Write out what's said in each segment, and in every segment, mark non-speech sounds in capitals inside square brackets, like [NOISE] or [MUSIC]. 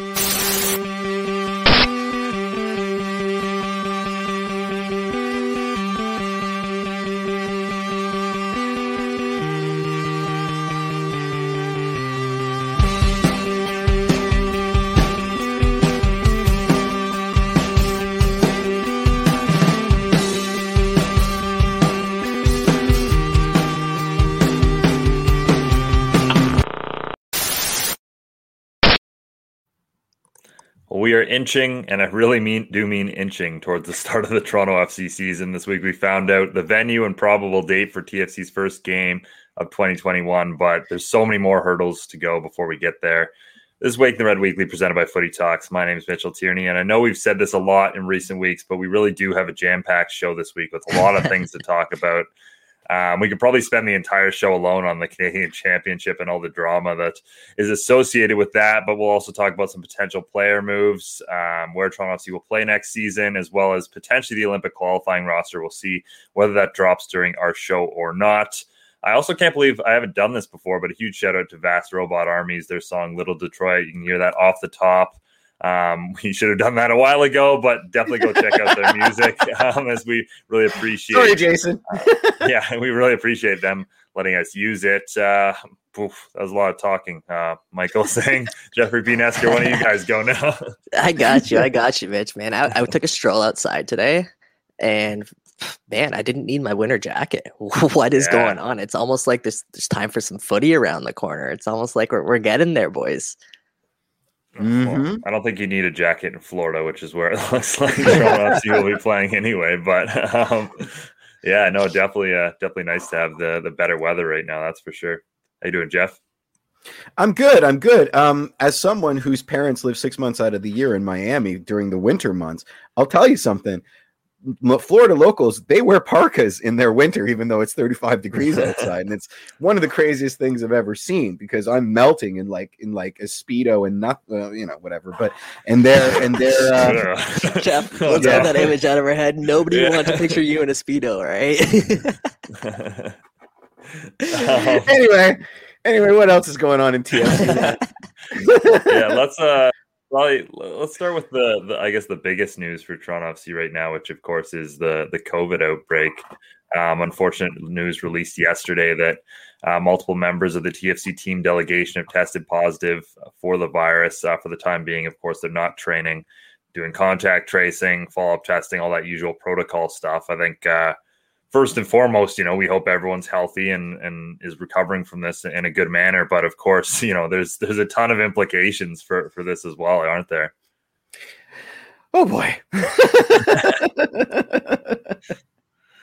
are inching, and I really mean do mean inching towards the [LAUGHS] start of the Toronto FC season. This week we found out the venue and probable date for TFC's first game of 2021, but there's so many more hurdles to go before we get there. This is Wake the Red Weekly presented by Footy Talks. My name is Mitchell Tierney, and I know we've said this a lot in recent weeks, but we really do have a jam packed show this week with a lot of [LAUGHS] things to talk about. Um, we could probably spend the entire show alone on the Canadian Championship and all the drama that is associated with that. But we'll also talk about some potential player moves, um, where Toronto FC will play next season, as well as potentially the Olympic qualifying roster. We'll see whether that drops during our show or not. I also can't believe I haven't done this before, but a huge shout out to Vast Robot Armies, their song Little Detroit. You can hear that off the top. Um, [LAUGHS] we should have done that a while ago, but definitely go check out their [LAUGHS] music um, as we really appreciate. Sorry, Jason. uh, yeah, we really appreciate them letting us use it. Uh, oof, that was a lot of talking. Uh, Michael [LAUGHS] saying, Jeffrey B. Nesker, one of you guys go now. I got you. I got you, Mitch, man. I, I took a stroll outside today and man, I didn't need my winter jacket. what is yeah. going on? It's almost like there's, there's time for some footy around the corner. It's almost like we're, we're getting there, boys. Mm-hmm. I don't think you need a jacket in Florida, which is where it [LAUGHS] looks like Toronto will be playing anyway. But [LAUGHS] um, yeah, no, definitely, uh, definitely nice to have the the better weather right now. That's for sure. How you doing, Jeff? I'm good. I'm good. Um, as someone whose parents live six months out of the year in Miami during the winter months, I'll tell you something. Florida locals they wear parkas in their winter, even though it's 35 [LAUGHS] degrees outside, and it's one of the craziest things I've ever seen because I'm melting in like in like a speedo and not uh, you know whatever. But and they're and they're uh, [LAUGHS] Jeff, [LAUGHS] let's yeah. get that image out of our head. Nobody yeah. wants to picture you in a speedo, right? um, anyway, anyway, what else is going on in TFC? yeah, let's uh well, let's start with the, the, I guess the biggest news for Toronto FC right now, which of course is the the COVID outbreak. Um, unfortunate news released yesterday that uh, multiple members of the TFC team delegation have tested positive for the virus. Uh, for the time being, of course, they're not training, doing contact tracing, follow up testing, all that usual protocol stuff. I think uh, first and foremost, you know, we hope everyone's healthy and and is recovering from this in a good manner. But of course, [LAUGHS] you know, there's there's a ton of implications for for this as well, aren't there? Oh boy. [LAUGHS]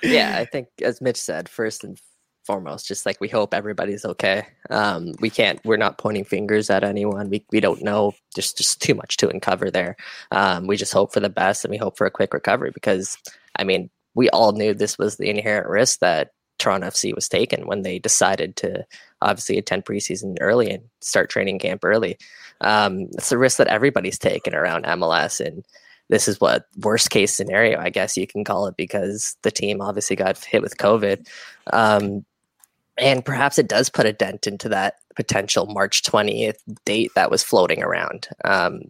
yeah, I think as Mitch said, first and foremost, just like we hope everybody's okay. Um, we can't, we're not pointing fingers at anyone. We we don't know. Just just too much to uncover there. Um, we just hope for the best and we hope for a quick recovery because I mean, we all knew this was the inherent risk that Toronto FC was taking when they decided to obviously attend preseason early and start training camp early. Um, it's a risk that everybody's taken around MLS, and this is what worst case scenario, I guess you can call it, because the team obviously got hit with COVID. Um, and perhaps it does put a dent into that potential March 20th date that was floating around. Um,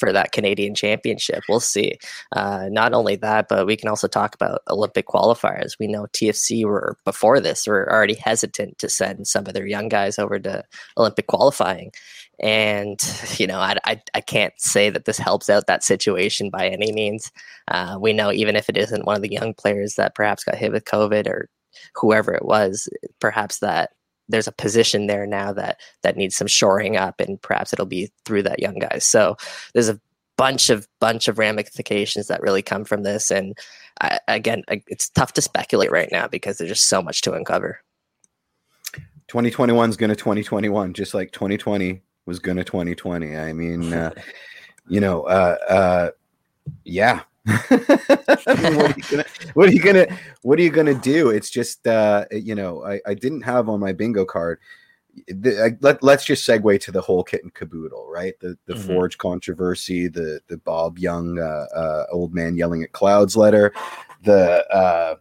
for that Canadian championship. We'll see. Uh, not only that, but we can also talk about Olympic qualifiers. We know TFC were before this were already hesitant to send some of their young guys over to Olympic qualifying. And, you know, I, I, I can't say that this helps out that situation by any means. Uh, we know even if it isn't one of the young players that perhaps got hit with COVID or whoever it was, perhaps that there's a position there now that that needs some shoring up, and perhaps it'll be through that young guy. So there's a bunch of bunch of ramifications that really come from this, and I, again, it's tough to speculate right now because there's just so much to uncover. 2021 is going to 2021, just like 2020 was going to 2020. I mean, uh, [LAUGHS] you know, uh, uh, yeah, [LAUGHS] what, are gonna, what, are you gonna what are you gonna do it's just uh you know i i didn't have on my bingo card the, I, let, let's just segue to the whole kit and caboodle right the the mm-hmm. forge controversy the the bob young uh, uh, old man yelling at clouds letter the uh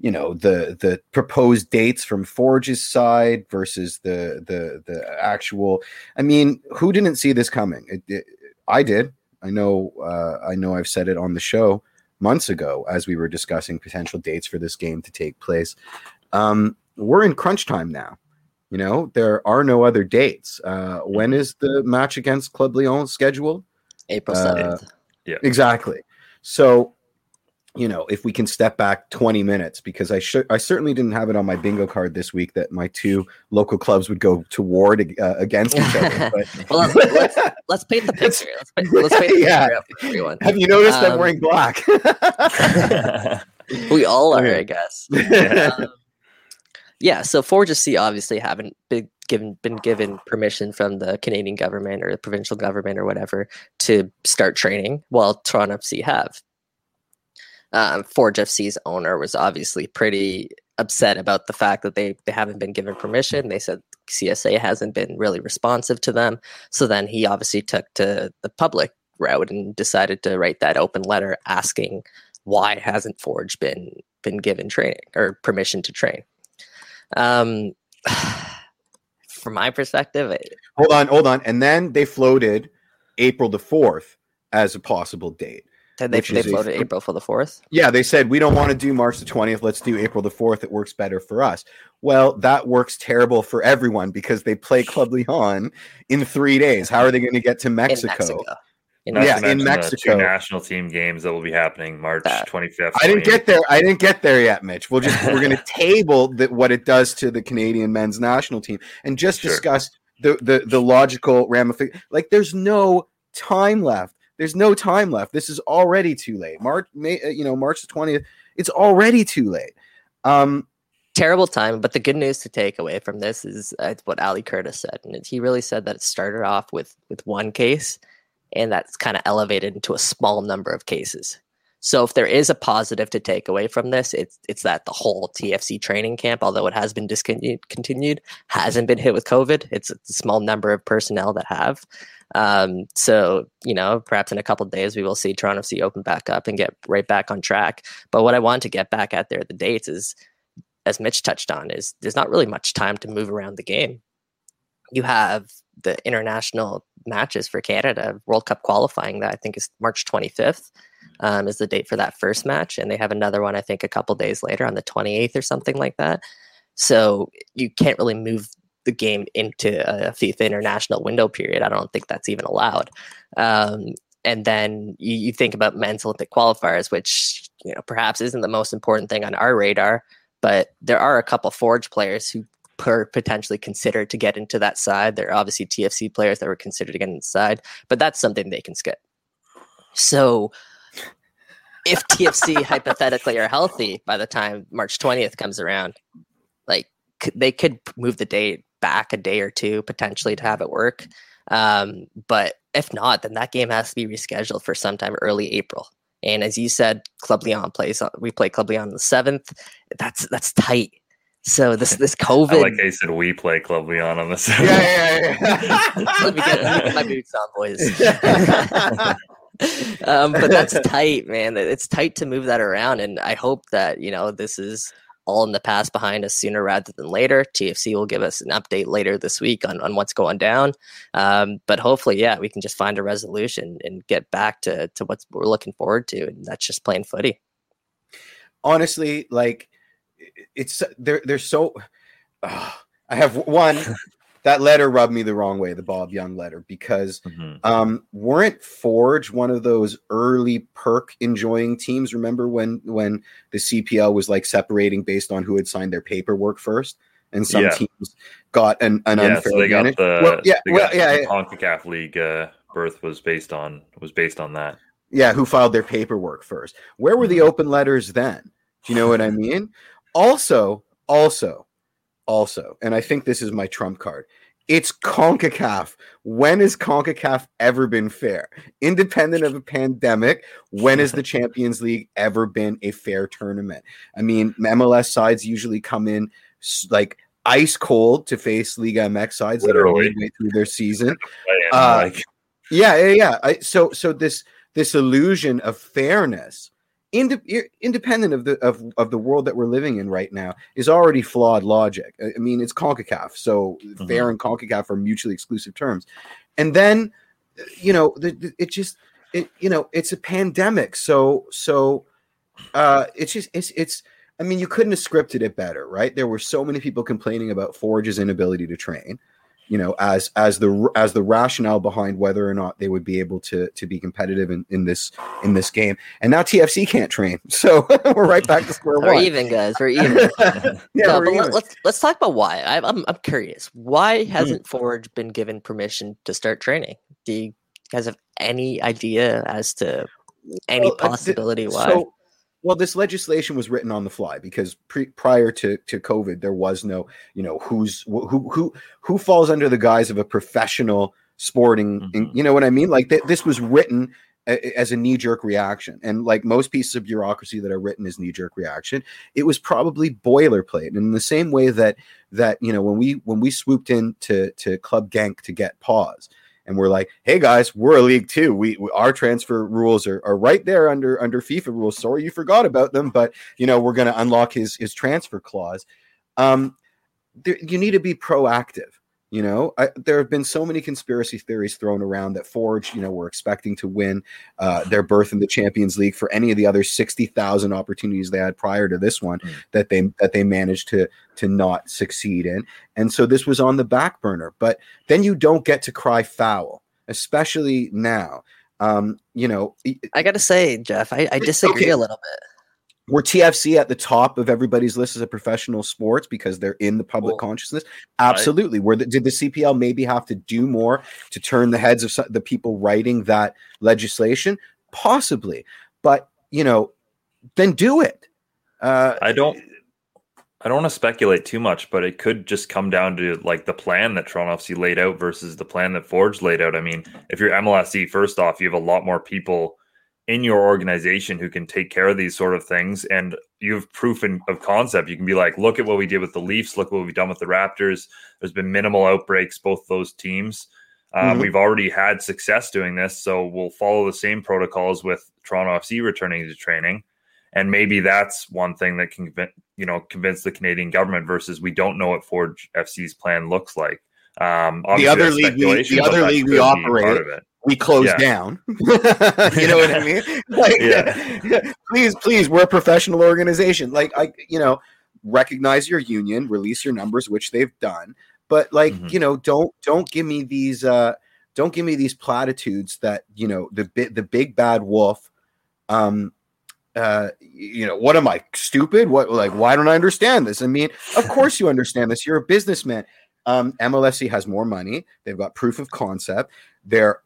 you know the the proposed dates from Forge's side versus the the the actual. I mean, who didn't see this coming? It, it, I did. I know. Uh, I know. I've said it on the show months ago as we were discussing potential dates for this game to take place. Um, we're in crunch time now. You know, there are no other dates. Uh, when is the match against Club Leon scheduled? April 7th. Uh, yeah. Exactly. So, you know, if we can step back 20 minutes, because I should, I certainly didn't have it on my bingo card this week that my two local clubs would go to war uh, against each other. [LAUGHS] But well, let's, let's, let's, paint the [LAUGHS] picture. Let's paint, let's paint the [LAUGHS] yeah. picture for everyone. Have you noticed Um, I'm wearing black? We all are, I guess. Yeah. Um, yeah, so Forge C obviously haven't been given been given permission from the Canadian government or the provincial government or whatever to start training, while Toronto FC have. Um, Forge FC's owner was obviously pretty upset about the fact that they, they haven't been given permission. They said CSA hasn't been really responsive to them. So then he obviously took to the public route and decided to write that open letter asking why hasn't Forge been been given training or permission to train. Um, [SIGHS] from my perspective, it, hold on, hold on. And then they floated April the 4th as a possible date. They, they Which is a- April for the fourth. Yeah, they said we don't want to do March the 20th. Let's do April the 4th. It works better for us. Well, that works terrible for everyone because they play Club Leon in three days. How are they going to get to Mexico? In Mexico. In Not to Yeah, in mention the Mexico. two national team games that will be happening March 25th. I didn't get there. I didn't get there yet, Mitch. We'll just we're going [LAUGHS] to table that what it does to the Canadian men's national team and just Sure. discuss the the the logical ramification. Like, there's no time left. There's no time left. This is already too late. March, May, uh, you know, March the twentieth. It's already too late. Um, terrible time. But the good news to take away from this is uh, what Ali Curtis said, and he really said that it started off with with one case, and that's kind of elevated into a small number of cases. So if there is a positive to take away from this, it's it's that the whole TFC training camp, although it has been discontinued, continued, hasn't been hit with COVID. It's a small number of personnel that have. Um, so you know, perhaps in a couple of days we will see Toronto FC open back up and get right back on track. But what I want to get back at there, the dates is, as Mitch touched on, is there's not really much time to move around the game. You have the international matches for Canada, World Cup qualifying that I think is March 25th um, is the date for that first match, and they have another one I think a couple days later on the 28th or something like that. So you can't really move the game into a FIFA international window period. I don't think that's even allowed. Um, and then you, you think about men's Olympic qualifiers, which you know perhaps isn't the most important thing on our radar, but there are a couple Forge players who per potentially considered to get into that side. There are obviously TFC players that were considered to get inside, but that's something they can skip. So if TFC [LAUGHS] hypothetically are healthy by the time March 20th comes around, like they could move the date back a day or two potentially to have it work. Um, but if not, then that game has to be rescheduled for sometime early April. And as you said, Club Leon plays. on- We play Club Leon on the seventh. That's that's tight. So this this COVID. [LAUGHS] I like how you said we play Club Leon on this. yeah, yeah, yeah. [LAUGHS] let me get, let me get my boots on, boys. [LAUGHS] um, but that's tight, man. It's tight to move that around, and I hope that you know this is all in the past behind us sooner rather than later. TFC will give us an update later this week on, on what's going down. Um, but hopefully, yeah, we can just find a resolution and get back to to what we're looking forward to, and that's just playing footy. honestly, like it's they're they're so. [SIGHS] I have one [LAUGHS] that letter rubbed me the wrong way, the Bob Young letter, because Mhm. um weren't Forge one of those early perk enjoying teams? Remember when when the CPL was like separating based on who had signed their paperwork first, and some Yeah. teams got an, an Yeah, unfair so they got advantage. the well, yeah, well, got yeah, the. CONCACAF League uh, berth was based on was based on that. Yeah, who filed their paperwork first. Where were the open letters then? Do you know what I mean? Also, also, also, and I think this is my trump card. It's CONCACAF. When has CONCACAF ever been fair? Independent of a pandemic, when has the [LAUGHS] Champions League ever been a fair tournament? I mean, MLS sides usually come in like ice cold to face Liga MX sides that are Literally. midway through their season. Uh, Yeah, yeah, yeah. I, so, so this this illusion of fairness inde- independent of the of, of the world that we're living in right now is already flawed logic. I mean, it's CONCACAF, so fair and CONCACAF are mutually exclusive terms. And then, uh, you know, the, the, it just it you know it's a pandemic, so so uh, it's just it's it's. I mean, you couldn't have scripted it better, right? There were so many people complaining about Forge's inability to train you know as as the as the rationale behind whether or not they would be able to to be competitive in, in this in this game and now tfc can't train [LAUGHS] so [LAUGHS] we're right back to square We're one even, guys. We're [LAUGHS] even. yeah, no, we're but even. let, let's let's talk about why. I, I'm I'm curious. Why hasn't Forge been given permission to start training? Do you guys have any idea as to any Well, uh, th- possibility why? So, well, this legislation was written on the fly because pre- prior to, to COVID, there was no, you know, who's who who who falls under the guise of a professional sporting. Mhm. You know what I mean? Like th- this was written a- as a knee jerk reaction, and like most pieces of bureaucracy that are written as knee jerk reaction, it was probably boilerplate. And in the same way that that you know when we when we swooped in to to Club Gank to get pause and we're like, "Hey guys, we're a league too. We, we our transfer rules are, are right there under under FIFA rules. Sorry you forgot about them, but you know we're going to unlock his his transfer clause." Um, there, you need to be proactive. You know, I, there have been so many conspiracy theories thrown around that Forge, you know, were expecting to win uh, their berth in the Champions League for any of the other sixty thousand opportunities they had prior to this one Mm. that they that they managed to to not succeed in, and so this was on the back burner. But then you don't get to cry foul, especially now. Um, you know, I gotta say, Jeff, I, I disagree Okay. a little bit. Were TFC at the top of everybody's list as a professional sports because they're in the public Well, consciousness? Absolutely. Were the, did the CPL maybe have to do more to turn the heads of some, the people writing that legislation? Possibly, but you know, then do it. Uh, I don't I don't want to speculate too much, but it could just come down to like the plan that Toronto FC laid out versus the plan that Forge laid out. I mean, if you're MLSE, first off, you have a lot more people in your organization who can take care of these sort of things, and you have proof in, of concept. You can be like, look at what we did with the Leafs, look what we've done with the Raptors. There's been minimal outbreaks, both those teams. Um, Mhm. We've already had success doing this, so we'll follow the same protocols with Toronto FC returning to training and maybe that's one thing that can you know convince the Canadian government versus we don't know what Forge FC's plan looks like. Um, obviously other league we- the other league we operate part of it. We close Yeah. down. [LAUGHS] you know what I mean? [LAUGHS] Like, Yeah. [LAUGHS] please, please, we're a professional organization. Like, I, you know, recognize your union, release your numbers, which they've done. But like, Mhm. you know, don't don't give me these uh don't give me these platitudes that you know the bit the big bad wolf. Um, uh, you know, what am I stupid? What like why don't I understand this? I mean, of course you understand this. You're a businessman. Um, MLSE has more money. They've got proof of concept. They're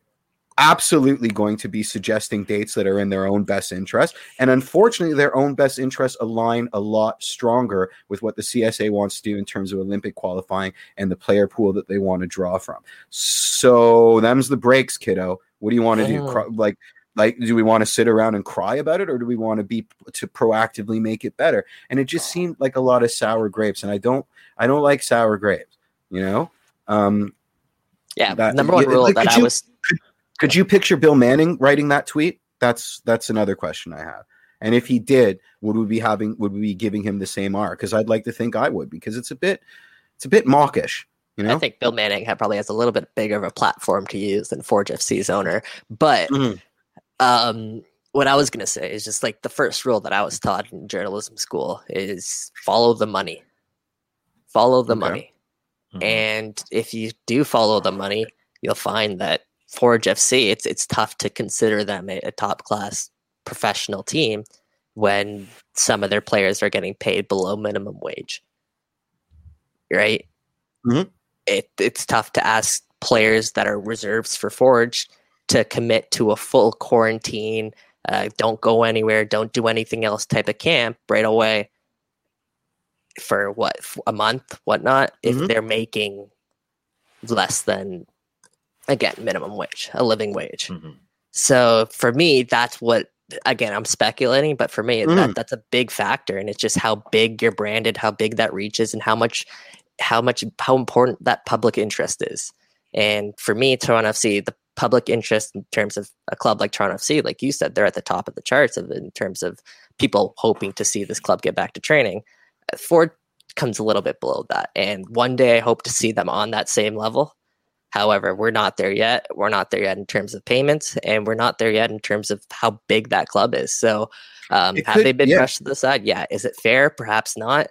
absolutely going to be suggesting dates that are in their own best interest. And unfortunately, their own best interests align a lot stronger with what the CSA wants to do in terms of Olympic qualifying and the player pool that they want to draw from. So them's the breaks, kiddo. What do you want to do? Cry- Like, like, do we want to sit around and cry about it, or do we want to be to proactively make it better? And it just seemed like a lot of sour grapes, and I don't, I don't like sour grapes. You know, um, Yeah, That- number one yeah, rule like, that I you- was could you picture Bill Manning writing that tweet? That's that's another question I have. And if he did, would we be having would we be giving him the same R? Because I'd like to think I would, because it's a bit it's a bit mawkish, you know. I think Bill Manning probably has a little bit bigger of a platform to use than Forge FC's owner. But Mhm. um, what I was going to say is just like the first rule that I was taught in journalism school is follow the money. Follow the Okay. money. Mhm. And if you do follow the money, you'll find that Forge FC, it's it's tough to consider them a, a top class professional team when some of their players are getting paid below minimum wage. Right? Mhm. It it's tough to ask players that are reserves for Forge to commit to a full quarantine, uh, don't go anywhere, don't do anything else type of camp right away for what a month, whatnot, if Mhm. they're making less than again minimum wage, a living wage. Mhm. So for me, that's what again I'm speculating, but for me Mm. that that's a big factor, and it's just how big you're branded, how big that reach is, and how much how much how important that public interest is. And for me, Toronto FC, the public interest in terms of a club like Toronto FC, like you said, they're at the top of the charts of in terms of people hoping to see this club get back to training. Ford comes a little bit below that. And one day I hope to see them on that same level. However, we're not there yet. We're not there yet in terms of payments, and we're not there yet in terms of how big that club is. So, um, have could, they been yeah. brushed to the side? Yeah. Is it fair? Perhaps not.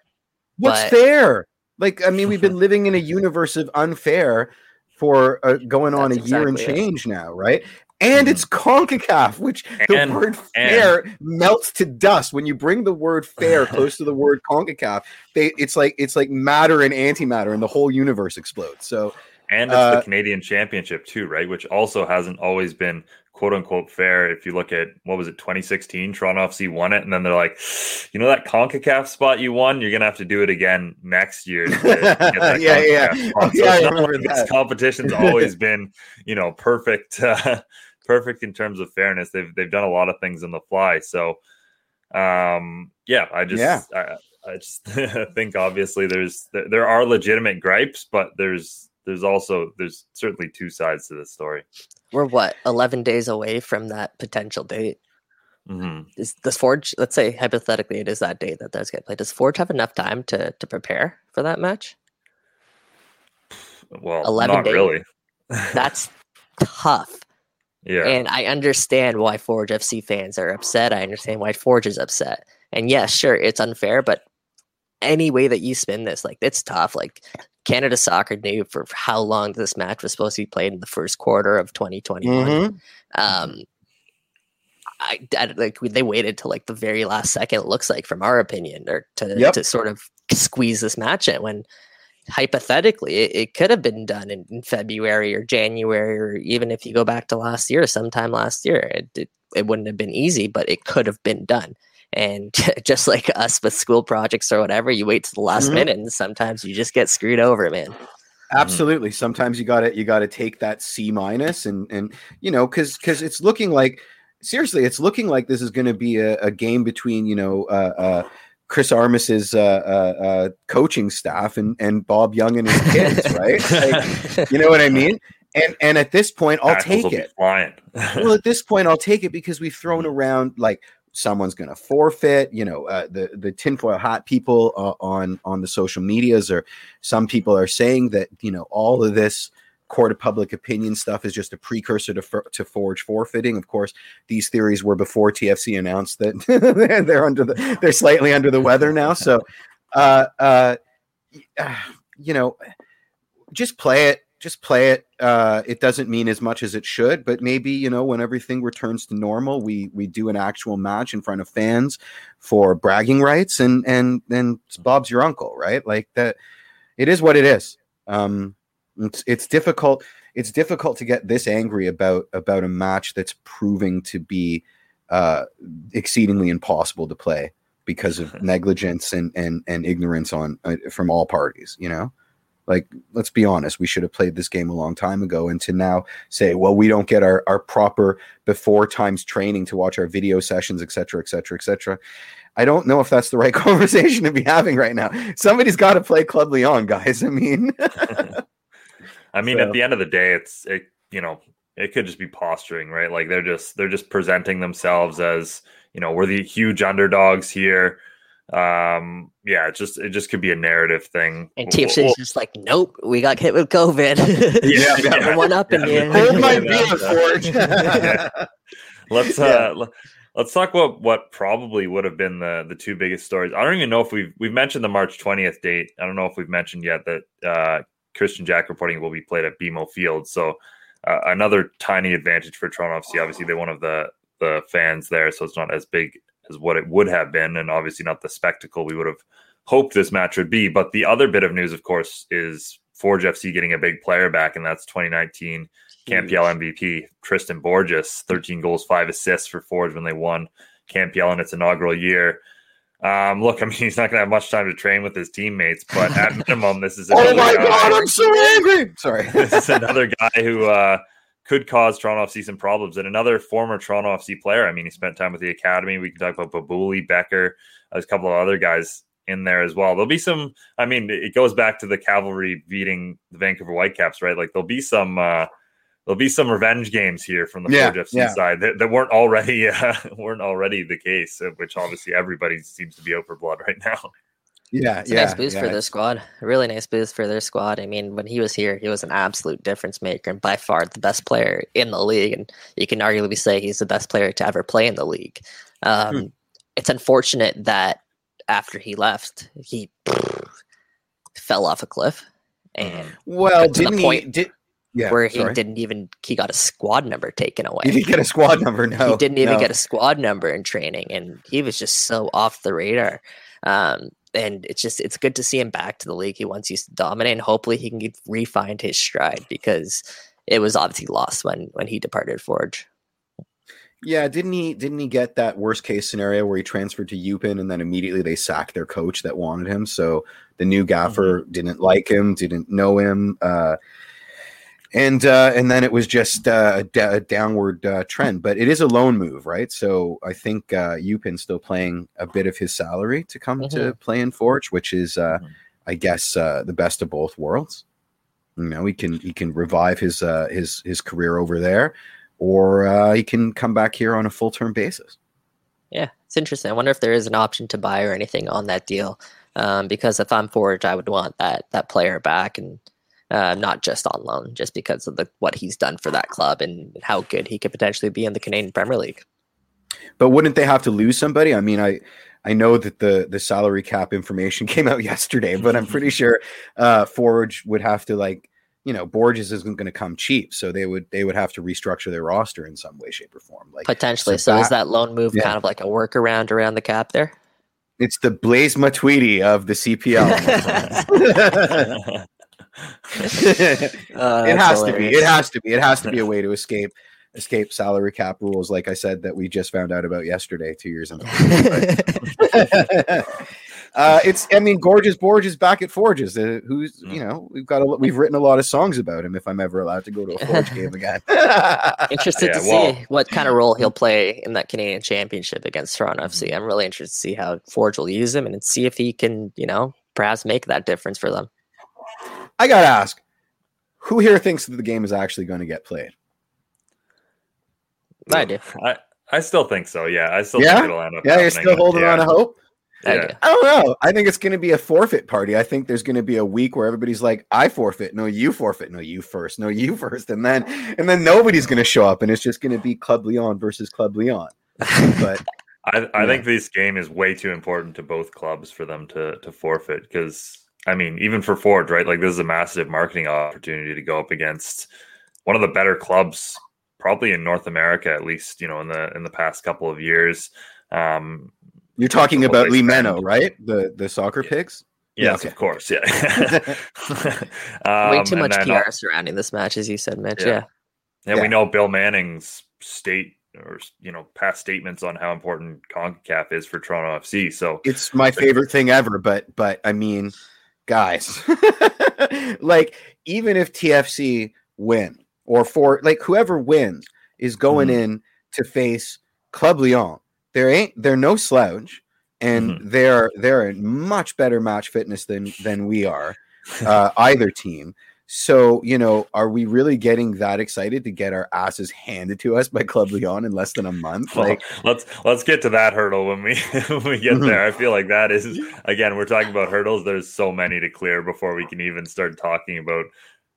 What's but... fair? Like, I mean, we've [LAUGHS] been living in a universe of unfair for uh, going on That's a year and change it. now, right? And it's mm-hmm. CONCACAF, which the and, word fair and. melts to dust when you bring the word fair [LAUGHS] close to the word CONCACAF. They, it's like it's like matter and antimatter, and the whole universe explodes. So, and it's uh, the Canadian Championship too, right? Which also hasn't always been quote unquote fair. If you look at what was it, 2016, Toronto FC won it, and then they're like, [SIGHS] you know that Concacaf spot you won, you're gonna have to do it again next year. [LAUGHS] yeah, yeah, oh, so [LAUGHS] yeah. Like this competition's [LAUGHS] always been, you know, perfect, uh, perfect in terms of fairness. They've they've done a lot of things on the fly. So, um, yeah, I just yeah. I, I just think obviously there's there, there are legitimate gripes, but there's there's also there's certainly two sides to this story. We're what eleven days away from that potential date. Mm-hmm. Is does Forge? Let's say hypothetically, it is that date that those get played. Does Forge have enough time to to prepare for that match? Well, eleven not days. really. [LAUGHS] That's tough. Yeah, and I understand why Forge FC fans are upset. I understand why Forge is upset. And yes, sure, it's unfair, but any way that you spin this, like it's tough. Like Canada Soccer knew for how long this match was supposed to be played in the first quarter of 2021. Mm-hmm. Um, I, I, like they waited till like the very last second. It looks like, from our opinion, or to yep. to sort of squeeze this match in when hypothetically it, it could have been done in, in, February or January, or even if you go back to last year, sometime last year, it, it, it wouldn't have been easy, but it could have been done. And [LAUGHS] just like us with school projects or whatever, you wait to the last mm-hmm. minute, and sometimes you just get screwed over, man. Mm-hmm. Absolutely. Sometimes you got to you got to take that C minus, and and you know because because it's looking like seriously, it's looking like this is going to be a, a, game between you know. Uh, uh, Chris Armas's uh, uh, uh, coaching staff and, and Bob Young and his kids, [LAUGHS] right? Like, you know what I mean? And and at this point, I'll take it. well, at [LAUGHS] this point, I'll take it because we've thrown around like someone's going to forfeit. You know, uh, the the tinfoil hat people uh, on on the social medias or some people are saying that you know all of this court of public opinion stuff is just a precursor to to forge forfeiting. Of course, these theories were before TFC announced that [LAUGHS] they're under the they're slightly under the weather now. So, uh, uh, you know, just play it just play it. Uh, it doesn't mean as much as it should, but maybe you know when everything returns to normal, we we do an actual match in front of fans for bragging rights, and and and Bob's your uncle, right? Like that. It is what it is. Um, it's it's difficult. It's difficult to get this angry about about a match that's proving to be uh, exceedingly impossible to play because of [LAUGHS] negligence and and and ignorance on uh, from all parties. You know. Like, let's be honest, we should have played this game a long time ago. And to now say, well, we don't get our, our proper before times training to watch our video sessions, et cetera, et cetera, et cetera. I don't know if that's the right [LAUGHS] conversation to be having right now. Somebody's got to play Club Leon, guys. I mean, [LAUGHS] I mean, so. at the end of the day, it's it. You know, it could just be posturing, right? Like they're just they're just presenting themselves as you know we're the huge underdogs here um yeah it just it just could be a narrative thing. And TFC is just like nope we got hit with covid. [LAUGHS] Yeah, [LAUGHS] yeah. one up in here hold my beer forge yeah. let's uh yeah. let's talk about what probably would have been the the two biggest stories. I don't even know if we've we've mentioned the march 20th date. I don't know if we've mentioned yet that uh Kristian Jack reporting will be played at BMO Field. So uh, another tiny advantage for Toronto FC obviously they're one of the the fans there so it's not as big as what it would have been, and obviously not the spectacle we would have hoped this match would be. But the other bit of news, of course, is Forge FC getting a big player back, and that's 2019 CanPL MVP Tristan Borges, 13 goals, five assists for Forge when they won CanPL in its inaugural year. Um, look, I mean, [LAUGHS] he's not going to have much time to train with his teammates, but at [LAUGHS] minimum, this is. oh my guy. god, I'm so angry! Sorry, [LAUGHS] this is another guy who uh, could cause Toronto FC some problems. And another former Toronto FC player, I mean, he spent time with the academy. We can talk about Babouli, Bekker, there's a couple of other guys. in there as well. There'll be some. I mean, it goes back to the Cavalry beating the Vancouver Whitecaps, right? Like there'll be some. uh There'll be some revenge games here from the Yeah, Forge FC yeah. side that, that weren't already [LAUGHS] uh, weren't already the case, uh, which obviously everybody seems to be out for blood right now. Yeah, It's a yeah, nice boost yeah. for their squad. A really nice boost for their squad. I mean, when he was here, he was an absolute difference maker and by far the best player in the league. And you can arguably say he's the best player to ever play in the league. Um, Hmm. It's unfortunate that after he left, he fell off a cliff. And Well, to didn't point he? Did, yeah, where he sorry. didn't even he got a squad number taken away. He didn't get a squad number. No, he didn't even no. get a squad number in training, and he was just so off the radar. Um, and it's just it's good to see him back to the league he once used to dominate. And hopefully, he can get, re-find his stride because it was obviously lost when when he departed Forge. Yeah, didn't he? Didn't he get that worst case scenario where he transferred to Eupen and then immediately they sacked their coach that wanted him? So the new gaffer Mm-hmm. didn't like him, didn't know him, uh, and uh, and then it was just uh, a, da- downward uh, trend. But it is a loan move, right? So I think uh, Eupen's still playing a bit of his salary to come to play in Forge, which is, uh, Mhm. I guess, uh, the best of both worlds. You know, he can he can revive his uh, his his career over there or uh, he can come back here on a full term basis. Yeah, it's interesting. I wonder if there is an option to buy or anything on that deal. Um, because if I'm Forge, I would want that that player back and uh, not just on loan, just because of the what he's done for that club and how good he could potentially be in the Canadian Premier League. But wouldn't they have to lose somebody? I mean, I I know that the the salary cap information [LAUGHS] came out yesterday, but I'm pretty sure uh, Forge would have to like you know Borges isn't going to come cheap, so they would they would have to restructure their roster in some way, shape, or form. Like Potentially. so So, is that- that loan move yeah. kind of like a workaround around the cap there? it's the Blaise Matuidi of the CPL. [LAUGHS] [LAUGHS] [LAUGHS] Uh, it that's has to be. It has to be. It has to be a [LAUGHS] way to escape escape salary cap rules, like I said that we just found out about yesterday, two years ago. [LAUGHS] uh, it's. I mean, gorgeous Borges back at Forges. Uh, who's you know we've got a, lo- we've written a lot of songs about him. If I'm ever allowed to go to a Forge game again. interested Yeah, to well- see what kind of role he'll play in that Canadian Championship against Toronto Mm-hmm. FC. I'm really interested to see how Forge will use him and see if he can, you know, perhaps make that difference for them. I gotta ask, who here thinks that the game is actually going to get played? I do. I, I still think so. Yeah, I still Yeah? think it'll end up. Yeah, you're still holding yeah. on to hope. I Yeah. do. I don't know. I think it's going to be a forfeit party. I think there's going to be a week where everybody's like, "I forfeit." No, you forfeit. No, you first. No, you [LAUGHS] first. And then, and then nobody's going to show up, and it's just going to be Club Leon versus Club Leon. But [LAUGHS] I, I Yeah. think this game is way too important to both clubs for them to to forfeit because I mean even for Ford right like this is a massive marketing opportunity to go up against one of the better clubs probably in North America at least you know in the in the past couple of years um you're talking about they Lee spend- Meno, right? The the soccer pigs. Yeah, yes okay. of course yeah [LAUGHS] [LAUGHS] Way Um, too much then, PR uh, surrounding this match, as you said, Mitch. Yeah. Yeah. And Yeah. we know Bill Manning's state or you know past statements on how important CONCACAF is for Toronto FC so It's my favorite thing ever. But but I mean, guys, [LAUGHS] like even if TFC win or for like whoever wins is going Mhm. in to face Club Leon. There ain't they're no slouch, and Mm-hmm. they're they're in much better match fitness than than we are, [LAUGHS] uh, either team. So you know, are we really getting that excited to get our asses handed to us by Club [LAUGHS] Leon in less than a month? Well, Like, let's let's get to that hurdle when we [LAUGHS] when we get Mhm. there. I feel like that is again we're talking about hurdles. There's so many to clear before we can even start talking about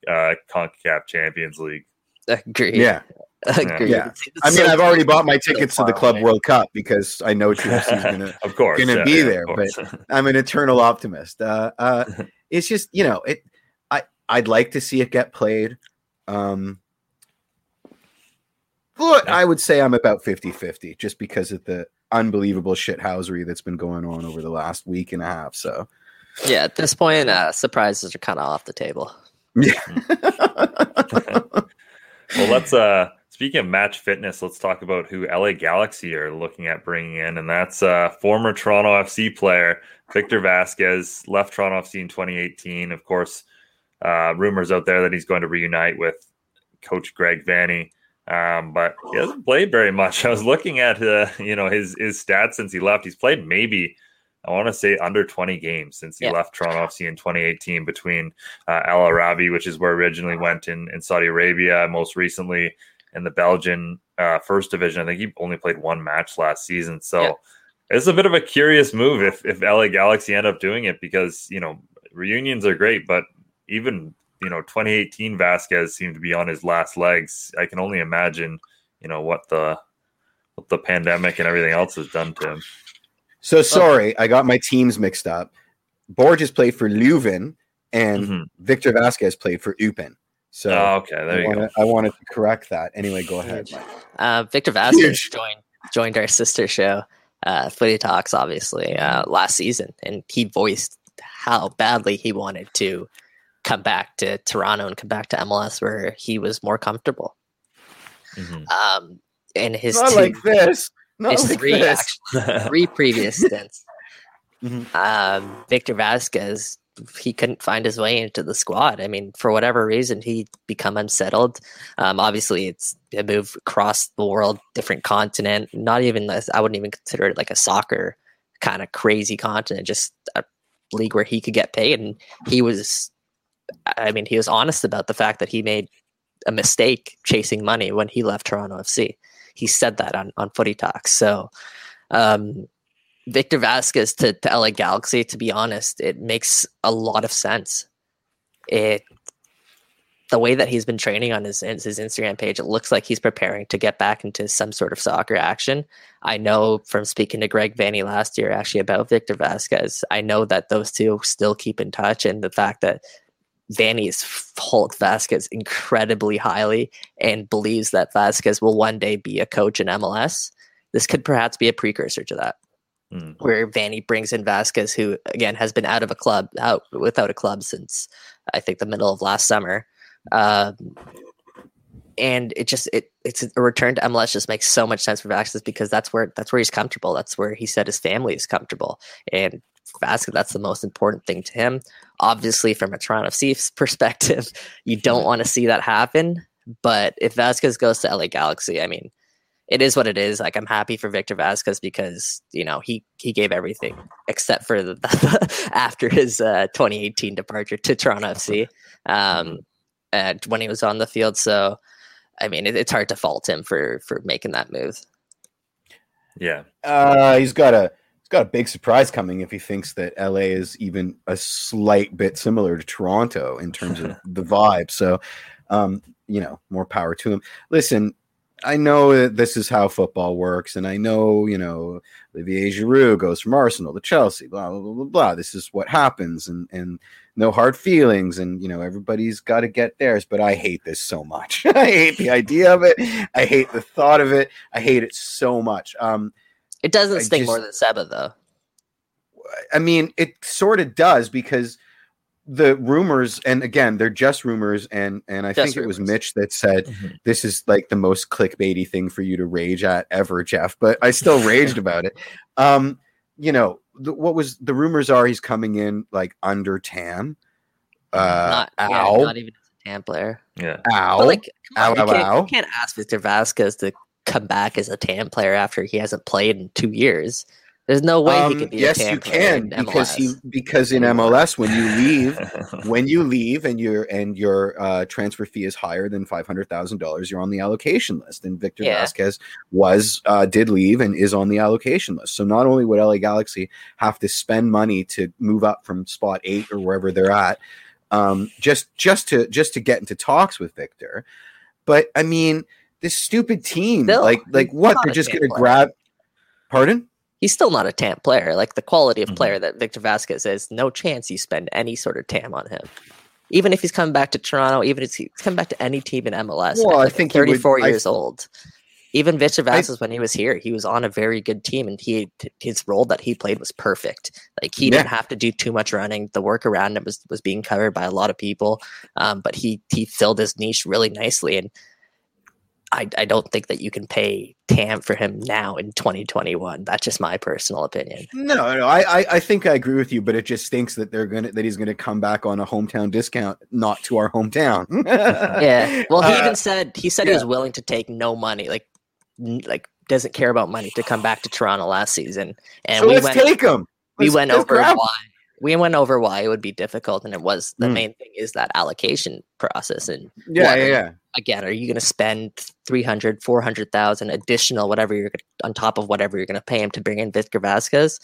uh CONCACAF Champions League. Agreed. yeah. [LAUGHS] Agreed. Yeah. It's- it's I mean, so I've already bought my tickets to the Club. World Cup because I know TFC is gonna. of course, gonna yeah, be yeah, of there, but I'm an eternal optimist. Uh, uh, it's just you know it. I I'd like to see it get played. Um, look, I would say I'm about 50-50 just because of the unbelievable shithousery that's been going on over the last week and a half. So Yeah, at this point, uh, surprises are kind of off the table. Yeah. [LAUGHS] well, let's uh speaking of match fitness, let's talk about who LA Galaxy are looking at bringing in, and that's uh former Toronto FC player Victor Vázquez, left Toronto FC in 2018. Of course, uh, rumors out there that he's going to reunite with Coach Greg Vanney. Um, but he hasn't played very much. [LAUGHS] I was looking at uh, you know his his stats since he left. He's played maybe I want to say under 20 games since he Yeah. left Toronto FC in 2018 between uh, Al Arabi, which is where originally went in, in Saudi Arabia, most recently in the Belgian uh, first division. I think he only played one match last season. So Yeah. it's a bit of a curious move if, if LA Galaxy end up doing it because, you know, reunions are great, but even, you know, 2018 Vázquez seemed to be on his last legs. I can only imagine, you know, what the what the pandemic and everything else has done to him. So sorry, I got my teams mixed up. Borges played for Leuven, and Mhm. Victor Vázquez played for Eupen. So Oh, okay, there I, you go. wanted, I wanted to correct that. Anyway, go ahead. Mike. Uh, Victor Vázquez Huge. joined joined our sister show, uh, Footy Talks, obviously uh, last season, and he voiced how badly he wanted to come back to Toronto and come back to MLS where he was more comfortable. Mhm. Um, and his Not two- like this. Not his like three this. actually, three previous [LAUGHS] stints. Mhm. um, Victor Vázquez, he couldn't find his way into the squad. I mean, for whatever reason, he become unsettled. Um, obviously, it's a move across the world, different continent. Not even I wouldn't even consider it like a soccer kind of crazy continent, just a league where he could get paid. And he was, I mean, he was honest about the fact that he made a mistake chasing money when he left Toronto FC. He said that on on Footy Talks. So. Um, Victor Vázquez to, to LA Galaxy, to be honest, it makes a lot of sense. It the way that he's been training on his his Instagram page, it looks like he's preparing to get back into some sort of soccer action. I know from speaking to Greg Vanney last year actually about Victor Vázquez, I know that those two still keep in touch and the fact that Vanney is Hulk Vázquez incredibly highly and believes that Vázquez will one day be a coach in MLS. This could perhaps be a precursor to that Mm. where Vanney brings in Vázquez, who again has been out of a club, out without a club since I think the middle of last summer. Um, and it just it it's a return to MLS just makes so much sense for Vázquez because that's where that's where he's comfortable. That's where he said his family is comfortable, and Vázquez that's the most important thing to him. Obviously, from a Toronto FC [LAUGHS] perspective, you don't want to see that happen. But if Vázquez goes to LA Galaxy, I mean, it is what it is. Like I'm happy for Victor Vázquez because you know he he gave everything except for the, [LAUGHS] after his uh, 2018 departure to Toronto FC, um, and when he was on the field. So, I mean, it, it's hard to fault him for for making that move. Yeah. Uh, he's got a he's got a big surprise coming if he thinks that LA is even a slight bit similar to Toronto in terms of [LAUGHS] the vibe. So, um, you know, more power to him. Listen, I know that this is how football works, and I know you know Olivier Giroud goes from Arsenal to Chelsea. Blah blah blah blah. This is what happens, and and no hard feelings, and you know everybody's got to get theirs. But I hate this so much. [LAUGHS] I hate the idea of it. I hate the thought of it. I hate it so much. Um, It doesn't I sting more than Seba though. I mean, it sort of does because the rumors, and again, they're just rumors, and and I Just think it was. Mitch that said Mhm. this is like the most clickbaity thing for you to rage at ever, Jeff. But I still [LAUGHS] raged about it. Um, you know, the, what was the rumors are he's coming in like under TAM. Uh, not, yeah, not even as a TAM player. Yeah. ow. But like, Ow, on, you, ow, can't, ow. you can't ask Victor Vázquez to come back as a TAM player after he hasn't played in two years. There's no way he Um, could be. yes, a TAM you player can in because he because in. MLS when you leave [LAUGHS] when you leave and your and your uh, transfer fee is higher than five hundred thousand dollars, you're on the allocation list. And Victor Yeah. Vázquez was uh, did leave and is on the allocation list. So not only would LA Galaxy have to spend money to move up from spot eight or wherever they're at, um, just just to just to get into talks with Victor, but I mean this stupid team, Still, like like what they're just going to player. grab. Pardon? he's still not a TAM player. Like the quality of Mhm. player that Victor Vázquez is, no chance you spend any sort of TAM on him. Even if he's coming back to Toronto, even if he's coming back to any team in MLS. Well, I think he would- 34 I- years old. Even Victor Vázquez, when he was here, he was on a very good team, and he his role that he played was perfect. Like he didn't have to do too much running. The work around him was was being covered by a lot of people, um, but he he filled his niche really nicely. And I I don't think that you can pay TAM for him now in 2021. That's just my personal opinion. No, no, I, I, I think I agree with you, but it just stinks that they're gonna that he's gonna come back on a hometown discount, not to our hometown. [LAUGHS] Yeah. Well, he Uh, even said he said he was willing to take no money, like n- like doesn't care about money to come back to Toronto last season. And so we let's went take him. we Let's- went over why we went over why it would be difficult, and it was the Mm. main thing is that allocation process. And Yeah, what- yeah, yeah. again, are you going to spend 300, 400,000 additional, whatever you're on top of whatever you're going to pay him to bring in Victor Vázquez?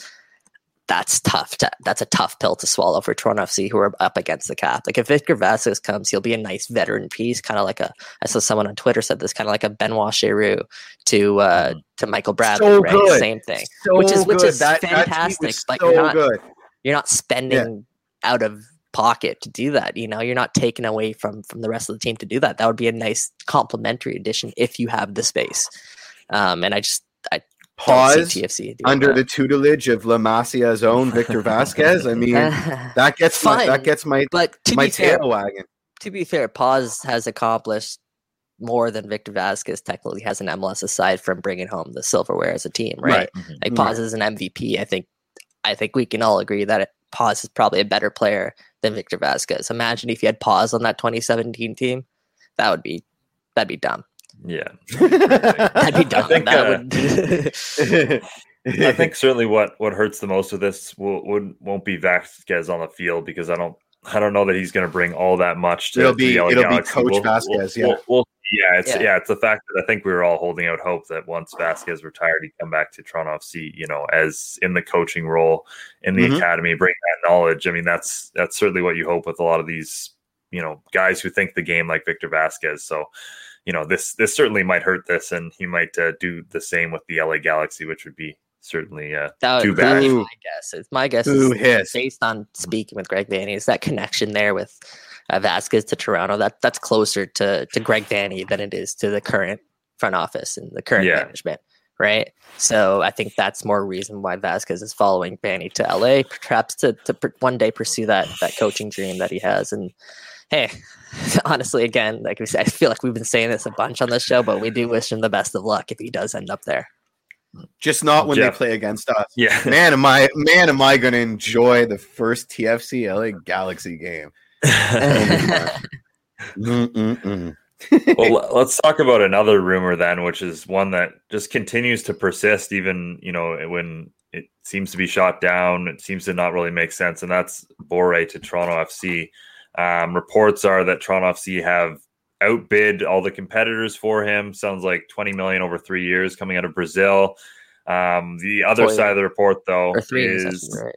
That's tough. To, that's a tough pill to swallow for Toronto FC, who are up against the cap. Like if Victor Vázquez comes, he'll be a nice veteran piece, kind of like a. I saw someone on Twitter said this, kind of like a Benoit Cheyrou to uh, to Michael Bradley, So right? Same thing. So Which is- which good. is that, that fantastic, but so you're not- good. You're not spending out of pocket to do that. You know, you're not taking away from from the rest of the team to do that. That would be a nice complementary addition if you have the space. Um, and I just I Pause TFC under that. the tutelage of La Masia's own Victor [LAUGHS] Vázquez. I mean, [LAUGHS] that gets my, Fine. that gets my but to my be fair, tail wagging. to be fair, pause has accomplished more than Victor Vázquez technically has an MLS aside from bringing home the silverware as a team, right? Right. Like Mhm. Paz is an MVP. I think I think we can all agree that it, Paz is probably a better player than Victor Vázquez. Imagine if you had Paz on that 2017 team. That would be that'd be dumb. Yeah. [LAUGHS] That'd be dumb. think, that uh, would [LAUGHS] I think certainly what what hurts the most of this will would won't be Vázquez on the field because I don't I don't know that he's going to bring all that much to It'll be- the LA it'll be Coach We'll- Vázquez, we'll- yeah. we'll- we'll- yeah, it's Yeah. yeah. it's the fact that I think we were all holding out hope that once Vázquez retired, he'd come back to Toronto FC, you know, as in the coaching role in the Mhm. academy, bring that knowledge. I mean, that's that's certainly what you hope with a lot of these, you know, guys who think the game like Victor Vázquez. So, you know, this this certainly might hurt this, and he might uh, do the same with the LA Galaxy, which would be certainly uh, that Too would that'd bad. my guess. It's my guess Boo is hiss. based on speaking with Greg Vanney, is that connection there with uh, Vázquez to Toronto? That that's closer to to Greg Vanney than it is to the current front office and the current Yeah. management, right? So I think that's more reason why Vázquez is following Vanney to LA, perhaps to to pr- one day pursue that that coaching dream that he has. And hey, [LAUGHS] honestly, again, like we said, I feel like we've been saying this a bunch on this show, but we do wish him the best of luck if he does end up there. Just not when Jeff. they play against us. yeah. Man, am I man, am I going to enjoy the first TFC LA Galaxy game? [LAUGHS] Well, let's talk about another rumor then, which is one that just continues to persist, even you know when it seems to be shot down. It seems to not really make sense, and that's Borré to Toronto FC. Um, reports are that Toronto FC have outbid all the competitors for him. Sounds like twenty million over three years coming out of Brazil. Um, the other Four side of the report, though, three is is right?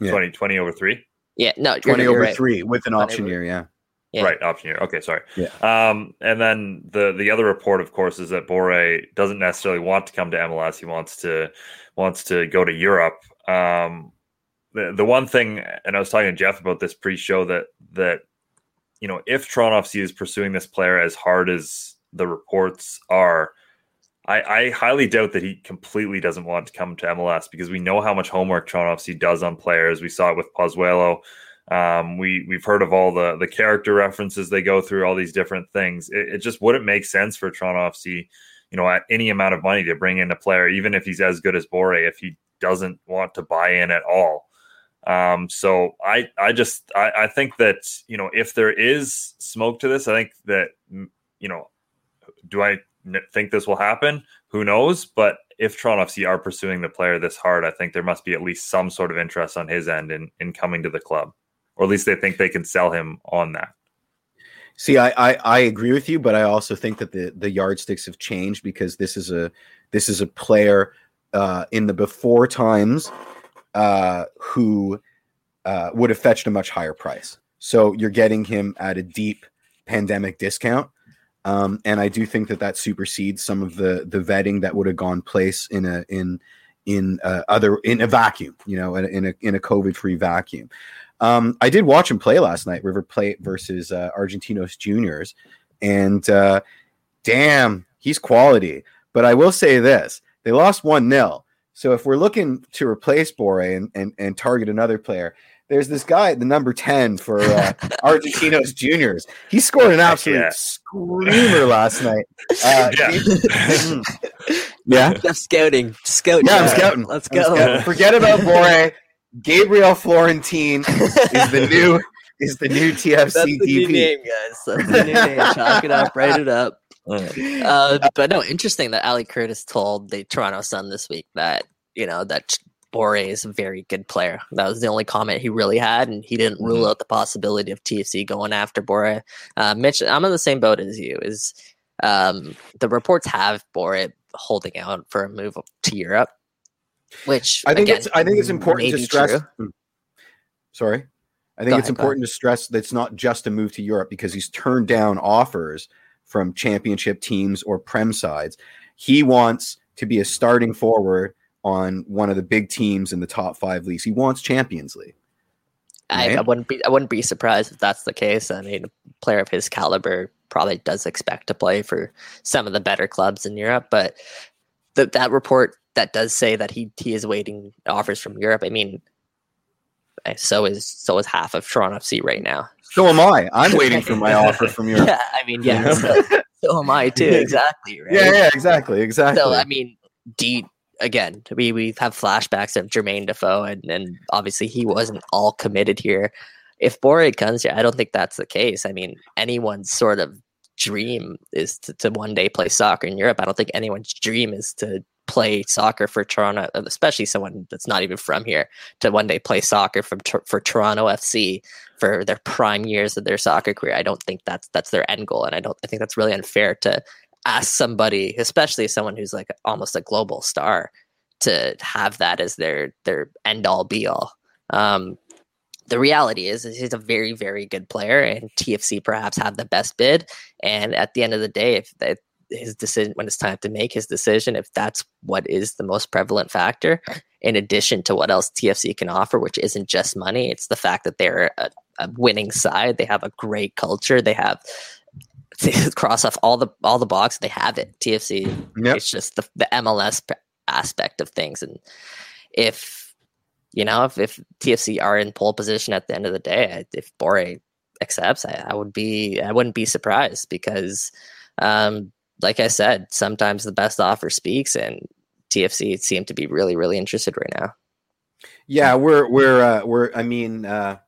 Yeah. 20, 20 over three. Yeah, no, you're, 20 over right. three with an 20 option year, yeah. Yeah. Right, option year. Okay, sorry. Yeah. Um, and then the the other report, of course, is that Borré doesn't necessarily want to come to MLS. He wants to wants to go to Europe. Um, the the one thing, and I was talking to Jeff about this pre-show that that you know if Toronto FC is pursuing this player as hard as the reports are. I, I highly doubt that he completely doesn't want to come to MLS because we know how much homework Toronto FC does on players. We saw it with Pozuelo. Um, we we've heard of all the the character references they go through, all these different things. It, it just wouldn't make sense for Toronto FC, you know, at any amount of money to bring in a player, even if he's as good as Borré, if he doesn't want to buy in at all. Um, so I I just I, I think that you know if there is smoke to this, I think that you know, do I think this will happen? Who knows? But if Toronto FC are pursuing the player this hard, I think there must be at least some sort of interest on his end in in coming to the club or at least they think they can sell him on that. See, I, I I agree with you, but I also think that the the yardsticks have changed because this is a this is a player uh, in the before times uh, who uh, would have fetched a much higher price. So you're getting him at a deep pandemic discount, um, and I do think that that supersedes some of the the vetting that would have gone place in a in in uh, other in a vacuum, you know, in a in a, in a COVID free vacuum. Um, I did watch him play last night, River Plate versus uh, Argentinos Juniors, and uh, damn, he's quality. But I will say this: they lost one 0 So if we're looking to replace Borré and, and and target another player, there's this guy, the number ten for uh, [LAUGHS] Argentinos Juniors. He scored an absolute yeah. screamer last night. [LAUGHS] Uh, Yeah. Gabe- [LAUGHS] yeah. Jeff scouting, scout. Yeah, I'm scouting. Let's go. scouting. Forget about Borré. Gabriel Florentín is the new is the new TFC That's the new DP. name, guys. That's the new name. Chalk it up, write it up. Uh, but no, interesting that Ali Curtis told the Toronto Sun this week that you know that Borré is a very good player. That was the only comment he really had, and he didn't rule Mhm. out the possibility of TFC going after Borré. Uh, Mitch, I'm in the same boat as you. Is um, the reports have Borré holding out for a move to Europe, which I think again, it's I think it's important to stress. true. Hmm. Sorry, I think Go it's ahead, important to stress that it's not just a move to Europe because he's turned down offers from championship teams or prem sides. He wants to be a starting forward on one of the big teams in the top five leagues. He wants Champions League. I, I wouldn't be I wouldn't be surprised if that's the case. I mean, a player of his caliber probably does expect to play for some of the better clubs in Europe, but the, that report that does say that he he is waiting offers from Europe. I mean, eh, so is so is half of Toronto FC right now. So am I. I'm waiting for my [LAUGHS] offer from Europe. Yeah, I mean, yeah, so, [LAUGHS] so am I too. Exactly, right? Yeah, yeah, exactly, exactly. So I mean, do you- again, we we have flashbacks of Jermaine Defoe, and and obviously he wasn't all committed here. If Borré comes here, I don't think that's the case. I mean, anyone's sort of dream is to, to one day play soccer in Europe. I don't think anyone's dream is to play soccer for Toronto, especially someone that's not even from here, to one day play soccer from for Toronto FC for their prime years of their soccer career. I don't think that's that's their end goal, and I don't. I think that's really unfair to ask somebody, especially someone who's like almost a global star, to have that as their their end all be all. Um, the reality is, is he's a very very good player, and TFC perhaps have the best bid. And at the end of the day, if that his decision when it's time to make his decision, if that's what is the most prevalent factor, in addition to what else TFC can offer, which isn't just money, it's the fact that they're a, a winning side. They have a great culture. They have [LAUGHS] cross off all the all the box. They have it. TFC. Yep. It's just the the MLS p- aspect of things, and if you know if, if TFC are in pole position at the end of the day, if Borré accepts, I, I would be I wouldn't be surprised because, um, like I said, sometimes the best offer speaks, and TFC seem to be really really interested right now. Yeah, we're we're uh, we're. I mean, uh,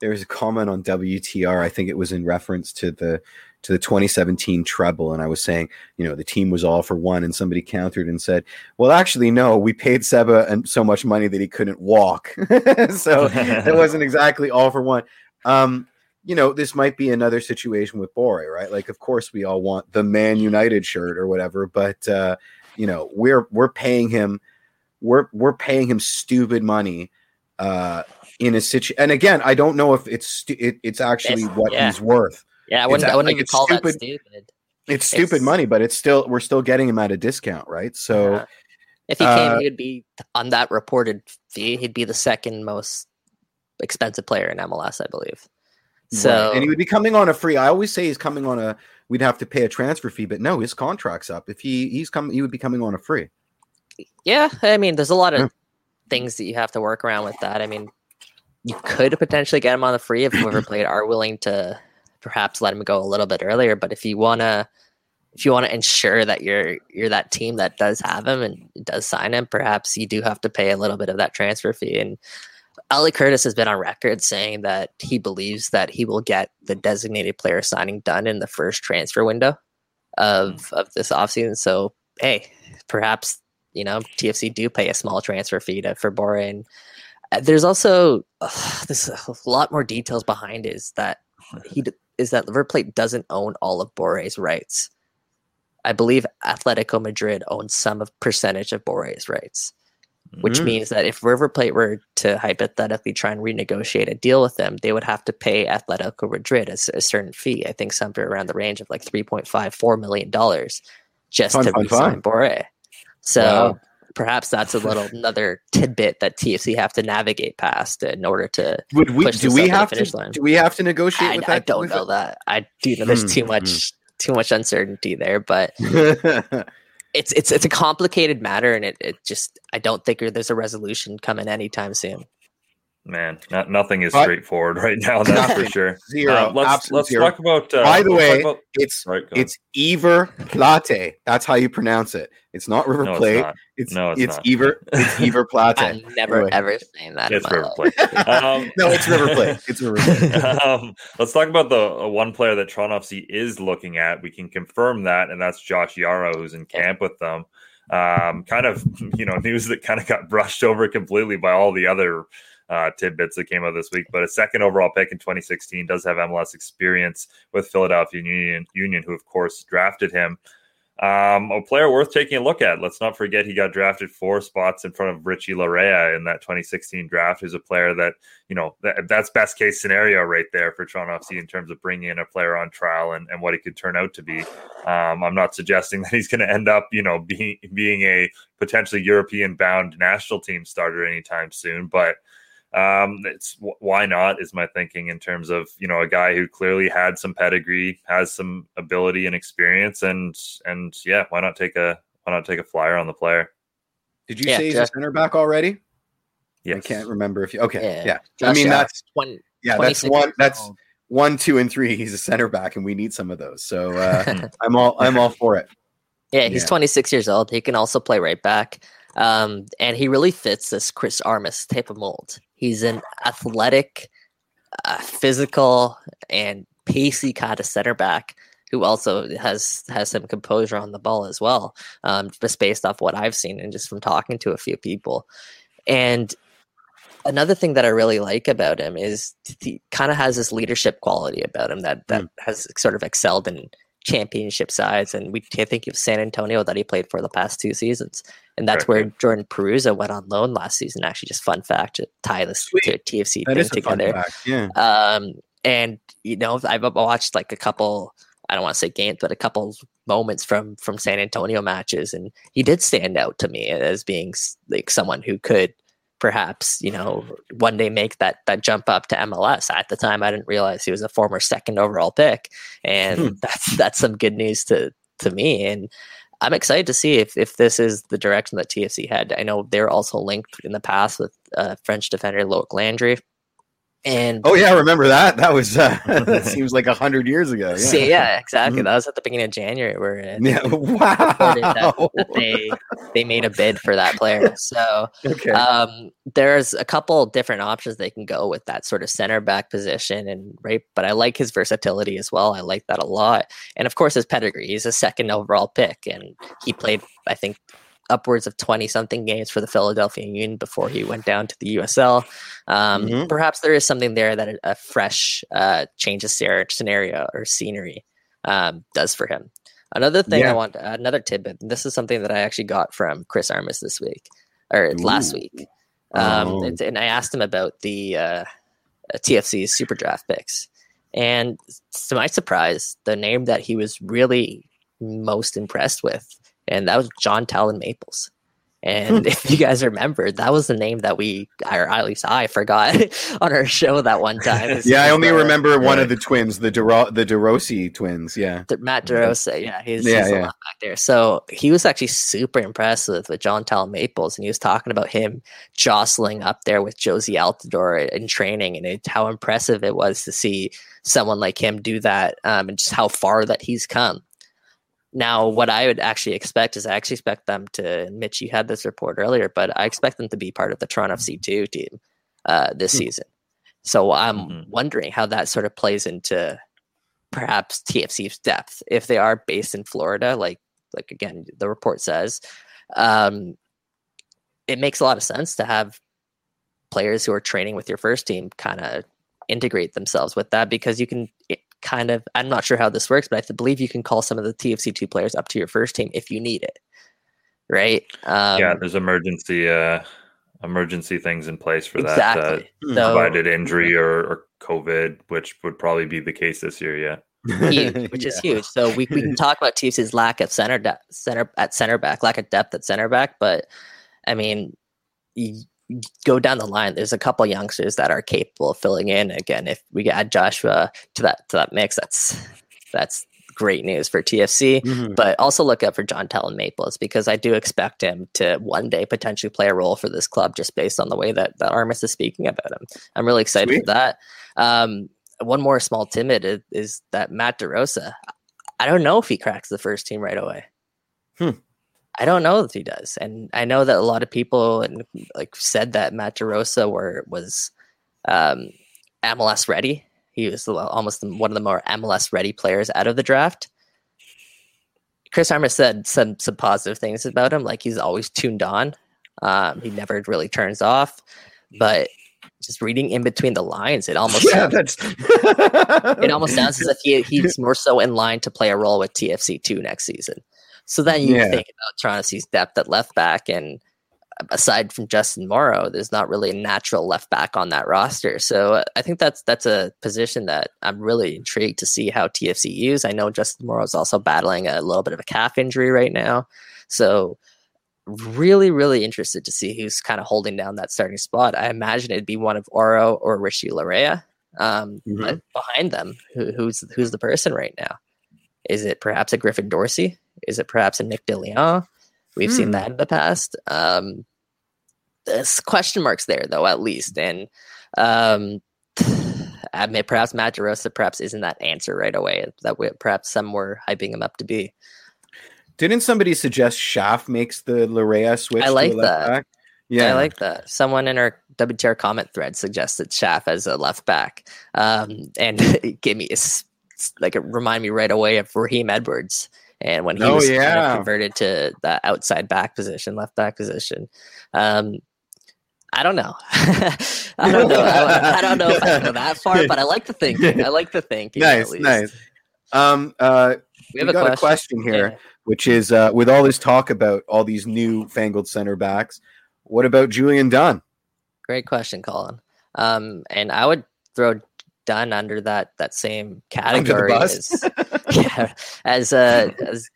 there was a comment on WTR. I think it was in reference to the to the 2017 treble, and I was saying, you know, the team was all for one, and somebody countered and said, "Well, actually, no, we paid Seba and so much money that he couldn't walk, [LAUGHS] so it [LAUGHS] wasn't exactly all for one." Um, you know, this might be another situation with Borré, right? Like, of course, we all want the Man United shirt or whatever, but uh, you know, we're we're paying him we're we're paying him stupid money uh in a situation and again i don't know if it's stu- it, it's actually It's- what yeah. he's worth Yeah, I It's wouldn't, a- I wouldn't like, even it's call that stupid. stupid. it's stupid It's- money but it's still we're still getting him at a discount right so Yeah. if he uh, came, he would be on that reported fee. He'd be the second most expensive player in MLS, I believe. So right. and he would be coming on a free i always say he's coming on a we'd have to pay a transfer fee but no his contract's up if he he's coming he would be coming on a free yeah, I mean, there's a lot of Yeah. things that you have to work around with that. I mean, you could potentially get him on the free if whoever [CLEARS THROAT] played are willing to perhaps let him go a little bit earlier. But if you wanna, if you want to ensure that you're you're that team that does have him and does sign him, perhaps you do have to pay a little bit of that transfer fee. And Ali Curtis has been on record saying that he believes that he will get the designated player signing done in the first transfer window of of this offseason. So hey, perhaps you know TFC do pay a small transfer fee to for Borré. And uh, there's also uh, there's a lot more details behind is that [LAUGHS] he is that River Plate doesn't own all of Borré's rights. I believe Atletico Madrid owns some of percentage of Borré's rights which Mm. means that if River Plate were to hypothetically try and renegotiate a deal with them, they would have to pay Atletico Madrid a certain fee. I think somewhere around the range of like three point five four million dollars just Fun, to fun, re-sign fun. Borré. So Wow. Perhaps that's a little another tidbit that TFC have to navigate past in order to. would we do we have finish to line. do we have to negotiate I, with I that don't with know that. I do know there's Hmm, too hmm. much too much uncertainty there, but [LAUGHS] it's it's it's a complicated matter, and it, it just I don't think there's a resolution coming anytime soon. Man, not, nothing is But- straightforward [LAUGHS] right now. That's for sure. Zero. Uh, let's let's zero. talk about. Uh, By the way, about- it's Right, it's Ever Plate. That's how you pronounce it. It's not River no, it's Plate. not. It's No, it's it's, not. Ever it's [LAUGHS] Ever Plate. I'm never Anyway. ever saying that. It's River. Plate. Um, [LAUGHS] no, it's River Plate. It's River Plate. um, let's talk about the uh, one player that Toronto FC is looking at. We can confirm that, and that's Josh Yaro, who's in camp with them. Um, kind of, you know, news that kind of got brushed over completely by all the other uh, tidbits that came out this week. But a second overall pick in 2016 does have MLS experience with Philadelphia Union, Union who of course drafted him. Um, a player worth taking a look at. Let's not forget he got drafted four spots in front of Richie Laryea in that 2016 draft. Who's a player that you know that, that's best case scenario right there for Toronto FC in terms of bringing in a player on trial and, and what he could turn out to be. Um, I'm not suggesting [LAUGHS] that he's going to end up you know being being a potentially European bound national team starter anytime soon, but um, it's why not is my thinking in terms of you know a guy who clearly had some pedigree, has some ability and experience, and and yeah, why not take a why not take a flyer on the player? Did you yeah, say he's Jeff- a center back already? Yes. I can't remember if you. Okay, yeah. yeah. I mean that's one. Yeah, that's one. That's one, two, and three. He's a center back, and we need some of those. So uh, [LAUGHS] I'm all I'm all for it. Yeah, he's yeah. 26 years old. He can also play right back. Um, and he really fits this Chris Armas type of mold. He's an athletic, uh, physical, and pacey kind of center back who also has has some composure on the ball as well, um, just based off what I've seen and just from talking to a few people. And another thing that I really like about him is he kind of has this leadership quality about him that that mm. has sort of excelled in championship sides. And we can't think of San Antonio that he played for the past two seasons. And that's right. where Jordan Perruzza went on loan last season. Actually, just fun fact to tie this Sweet. to TFC that thing together. Yeah. Um, and you know, I've watched like a couple. I don't want to say games, but a couple moments from from San Antonio matches, and he did stand out to me as being like someone who could perhaps you know one day make that that jump up to MLS. At the time, I didn't realize he was a former second overall pick, and hmm. that's that's some good news to to me. And I'm excited to see if if this is the direction that TFC had. I know they're also linked in the past with uh, French defender Loic Landry. And oh yeah, I remember that. That was uh, [LAUGHS] that [LAUGHS] seems like a hundred years ago. Yeah, see, yeah exactly. Mm-hmm. That was at the beginning of January where yeah, wow, that, that they they made a bid for that player. So [LAUGHS] okay. um, there's a couple different options they can go with that sort of center back position, and right. But I like his versatility as well. I like that a lot, and of course his pedigree. He's a second overall pick, and he played I think upwards of 20 something games for the Philadelphia Union before he went down to the USL. Um, mm-hmm. Perhaps there is something there that a, fresh uh, change of scenario or scenery um, does for him. Another thing yeah. I want, another tidbit. This is something that I actually got from Chris Armas this week or Ooh. last week. Um, oh. and, and, I asked him about the uh, TFC's super draft picks. And to my surprise, the name that he was really most impressed with and that was John Talon Maples. And hmm. if you guys remember, that was the name that we, or at least I forgot [LAUGHS] on our show that one time. [LAUGHS] yeah, I only the, remember one of the twins, the De- the DeRossi twins. Yeah, the, Matt DiRosa. Yeah, he's, yeah, he's yeah. back there. So he was actually super impressed with, with John Talon Maples, and he was talking about him jostling up there with Jozy Altidore in training, and it, how impressive it was to see someone like him do that, um, and just how far that he's come. Now, what I would actually expect is I actually expect them to, Mitch, you had this report earlier, but I expect them to be part of the Toronto FC2 team uh, this mm-hmm. season. So I'm mm-hmm. wondering how that sort of plays into perhaps TFC's depth. If they are based in Florida, like like again, the report says, um, it makes a lot of sense to have players who are training with your first team kind of integrate themselves with that because you can kind of I'm not sure how this works, but I believe you can call some of the TFC two players up to your first team if you need it. Right? Um, yeah, there's emergency uh emergency things in place for exactly. that. Uh, so, provided injury or, or COVID, which would probably be the case this year, yeah. Huge, [LAUGHS] which yeah. is huge. So we, we can [LAUGHS] talk about TFC's lack of center de- center at center back, lack of depth at center back, but I mean, go down the line, there's a couple youngsters that are capable of filling in. Again, if we add Joshua to that to that mix, that's that's great news for TFC. Mm-hmm. But also look out for John Talon Maples because I do expect him to one day potentially play a role for this club just based on the way that, that Armas is speaking about him. I'm really excited Sweet. for that. Um, one more small timid is, is, that Matt DiRosa. I don't know if he cracks the first team right away. Hmm. I don't know if he does, and I know that a lot of people and like said that Matt DiRosa were was um, MLS ready. He was almost one of the more MLS ready players out of the draft. Chris Armas said some some positive things about him, like he's always tuned on. Um, he never really turns off, but just reading in between the lines, it almost Yeah, sounds, [LAUGHS] it almost sounds as if he, he's [LAUGHS] more so in line to play a role with TFC two next season. So then you Yeah. think about Toronto C's depth at left back, and aside from Justin Morrow, there's not really a natural left back on that roster. So uh, I think that's that's a position that I'm really intrigued to see how TFC use. I know Justin Morrow is also battling a little bit of a calf injury right now, so really, really interested to see who's kind of holding down that starting spot. I imagine it'd be one of Auro or Richie Laryea. Um, Mhm. But behind them, who, who's who's the person right now? Is it perhaps a Griffin Dorsey? Is it perhaps a Nick DeLeon? We've seen Hmm. that in the past. Um, there's question marks there, though, at least. And um, [SIGHS] I mean, perhaps Matt DiRosa perhaps isn't that answer right away that we, perhaps some were hyping him up to be. Didn't somebody suggest Schaff makes the Laryea switch? I to like left that. Back? Yeah, I like that. Someone in our WTR comment thread suggested Schaff as a left back, um, and [LAUGHS] it gave me a like it remind me right away of Raheem Edwards, and when he Oh, was kind of converted to that outside back position, left back position. Um, I don't know. [LAUGHS] I don't know. I, I don't know if I go that far, but I like the thinking. I [LAUGHS] like the thinking. at nice, nice. Um, uh, We we, have a got question. a question here, Yeah. which is uh, with all this talk about all these new fangled center backs, what about Julian Dunn? Great question, Colin. Um, and I would throw Dunn under that that same category as [LAUGHS] yeah, as uh, as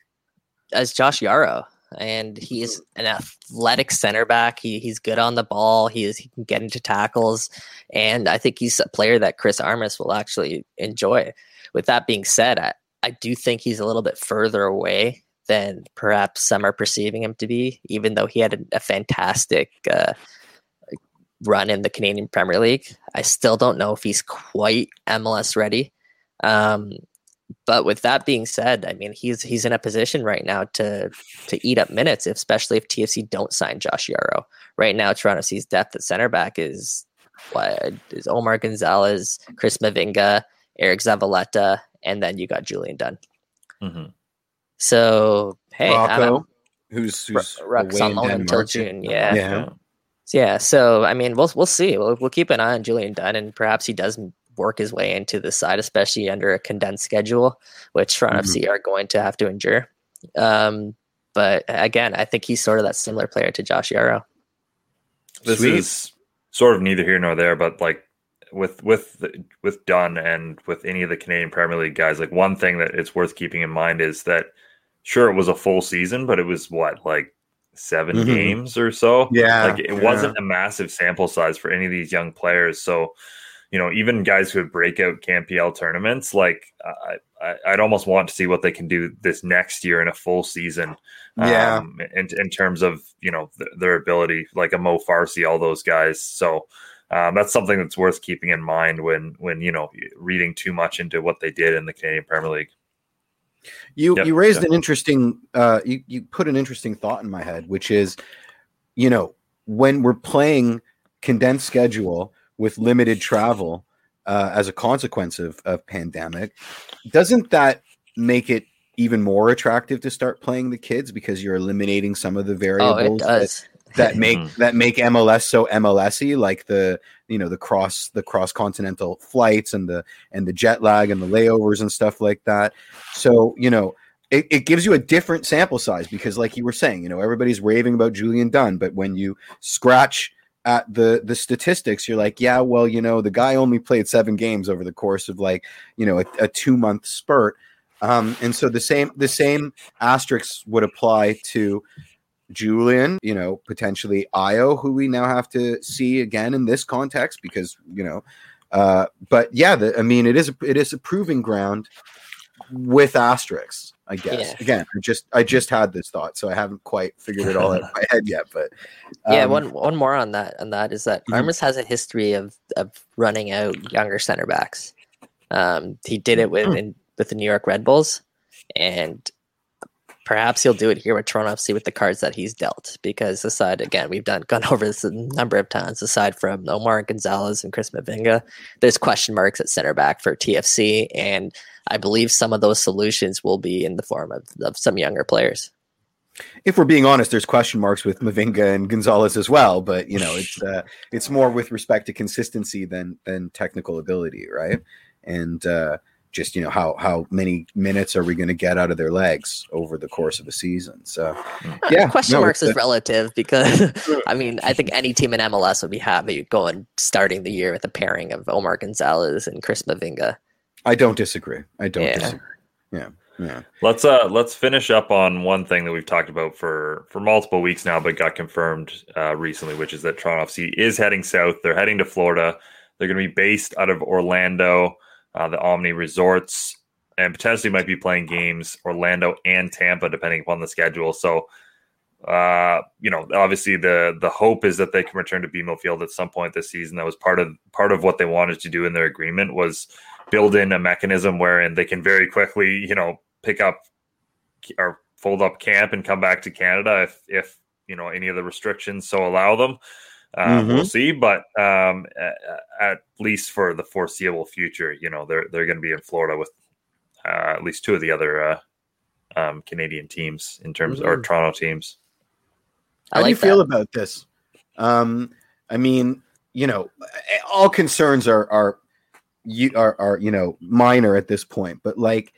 as Josh Yaro. And he's an athletic center back. He he's good on the ball. He is he can get into tackles, and I think he's a player that Chris Armas will actually enjoy. With that being said, I, I do think he's a little bit further away than perhaps some are perceiving him to be, even though he had a, a fantastic uh, run in the Canadian Premier League. I still don't know if he's quite MLS ready. Um, but with that being said, I mean he's he's in a position right now to to eat up minutes, especially if TFC don't sign Josh Yaro. Right now, Toronto sees depth at center back is what is Omar Gonzalez, Chris Mavinga, Eric Zavaleta, and then you got Julian Dunn. Mhm. So hey, I'm- Rocco, who's, who's Ruck's on in loan until Denmark. June. Yeah. Yeah. Yeah, so I mean, we'll we'll see. We'll we'll keep an eye on Julian Dunn, and perhaps he does work his way into the side, especially under a condensed schedule, which Toronto Mhm. FC are going to have to endure. Um, but again, I think he's sort of that similar player to Josh Yaro. This Sweet. is sort of neither here nor there, but like with with with Dunn and with any of the Canadian Premier League guys, like one thing that it's worth keeping in mind is that sure it was a full season, but it was what like 7 Mhm. games or so. Yeah, like it yeah. wasn't a massive sample size for any of these young players. So, you know, even guys who have breakout CanPL tournaments, like I, I, I'd almost want to see what they can do this next year in a full season. Yeah. um, in in terms of you know th- their ability, like a Mo Farsi, all those guys. So. Um, that's something that's worth keeping in mind when, when you know, reading too much into what they did in the Canadian Premier League. You Yep, you raised an interesting uh you, you put an interesting thought in my head, which is, you know, when we're playing condensed schedule with limited travel uh, as a consequence of, of pandemic, doesn't that make it even more attractive to start playing the kids because you're eliminating some of the Oh, variables it that. That make Mhm. that make MLS so MLSy, like the you know the cross the cross continental flights and the and the jet lag and the layovers and stuff like that. So you know it, it gives you a different sample size because, like you were saying, you know everybody's raving about Julian Dunn, but when you scratch at the the statistics, you're like, yeah, well, you know, the guy only played seven games over the course of like you know a, a two month spurt. Um, and so the same the same asterisks would apply to Julian, you know, potentially Io, who we now have to see again in this context because you know, uh, but yeah, the, I mean, it is a, it is a proving ground with asterisks, I guess. Yeah. Again, I just I just had this thought, so I haven't quite figured it all out in my head yet. But [LAUGHS] yeah, um, one one more on that, and that is that Mhm. Armas has a history of of running out younger center backs. Um, he did it with Mhm. in, with the New York Red Bulls, and perhaps he'll do it here with Toronto FC with the cards that he's dealt. Because aside, again, we've done gone [LAUGHS] over this a number of times. Aside from Omar Gonzalez and Chris Mavinga, there's question marks at center back for TFC, and I believe some of those solutions will be in the form of, of some younger players. If we're being honest, there's question marks with Mavinga and Gonzalez as well, but you know, it's uh, it's more with respect to consistency than than technical ability, right? And uh, just you know how how many minutes are we going to get out of their legs over the course of a season so uh, yeah question no, marks is relative because [LAUGHS] i mean i think any team in mls would be happy going starting the year with a pairing of omar gonzalez and chris mavinga i don't disagree i don't yeah. disagree yeah yeah. Let's uh let's finish up on one thing that we've talked about for for multiple weeks now, but got confirmed uh, recently, which is that Toronto FC is heading south. They're heading to Florida. They're going to be based out of Orlando uh, the Omni Resorts, and potentially might be playing games Orlando and Tampa, depending upon the schedule. So, uh, you know, obviously the the hope is that they can return to BMO Field at some point this season. That was part of part of what they wanted to do in their agreement was build in a mechanism wherein they can very quickly, you know, pick up or fold up camp and come back to Canada if if you know any of the restrictions so allow them. Um, mm-hmm. We'll see, but um, at, at, least for the foreseeable future, you know, they're they're going to be in Florida with uh, at least two of the other uh, um, Canadian teams in terms mm-hmm. or Toronto teams. How like do you that. feel about this? Um, I mean, you know, all concerns are are you are are you know minor at this point, but like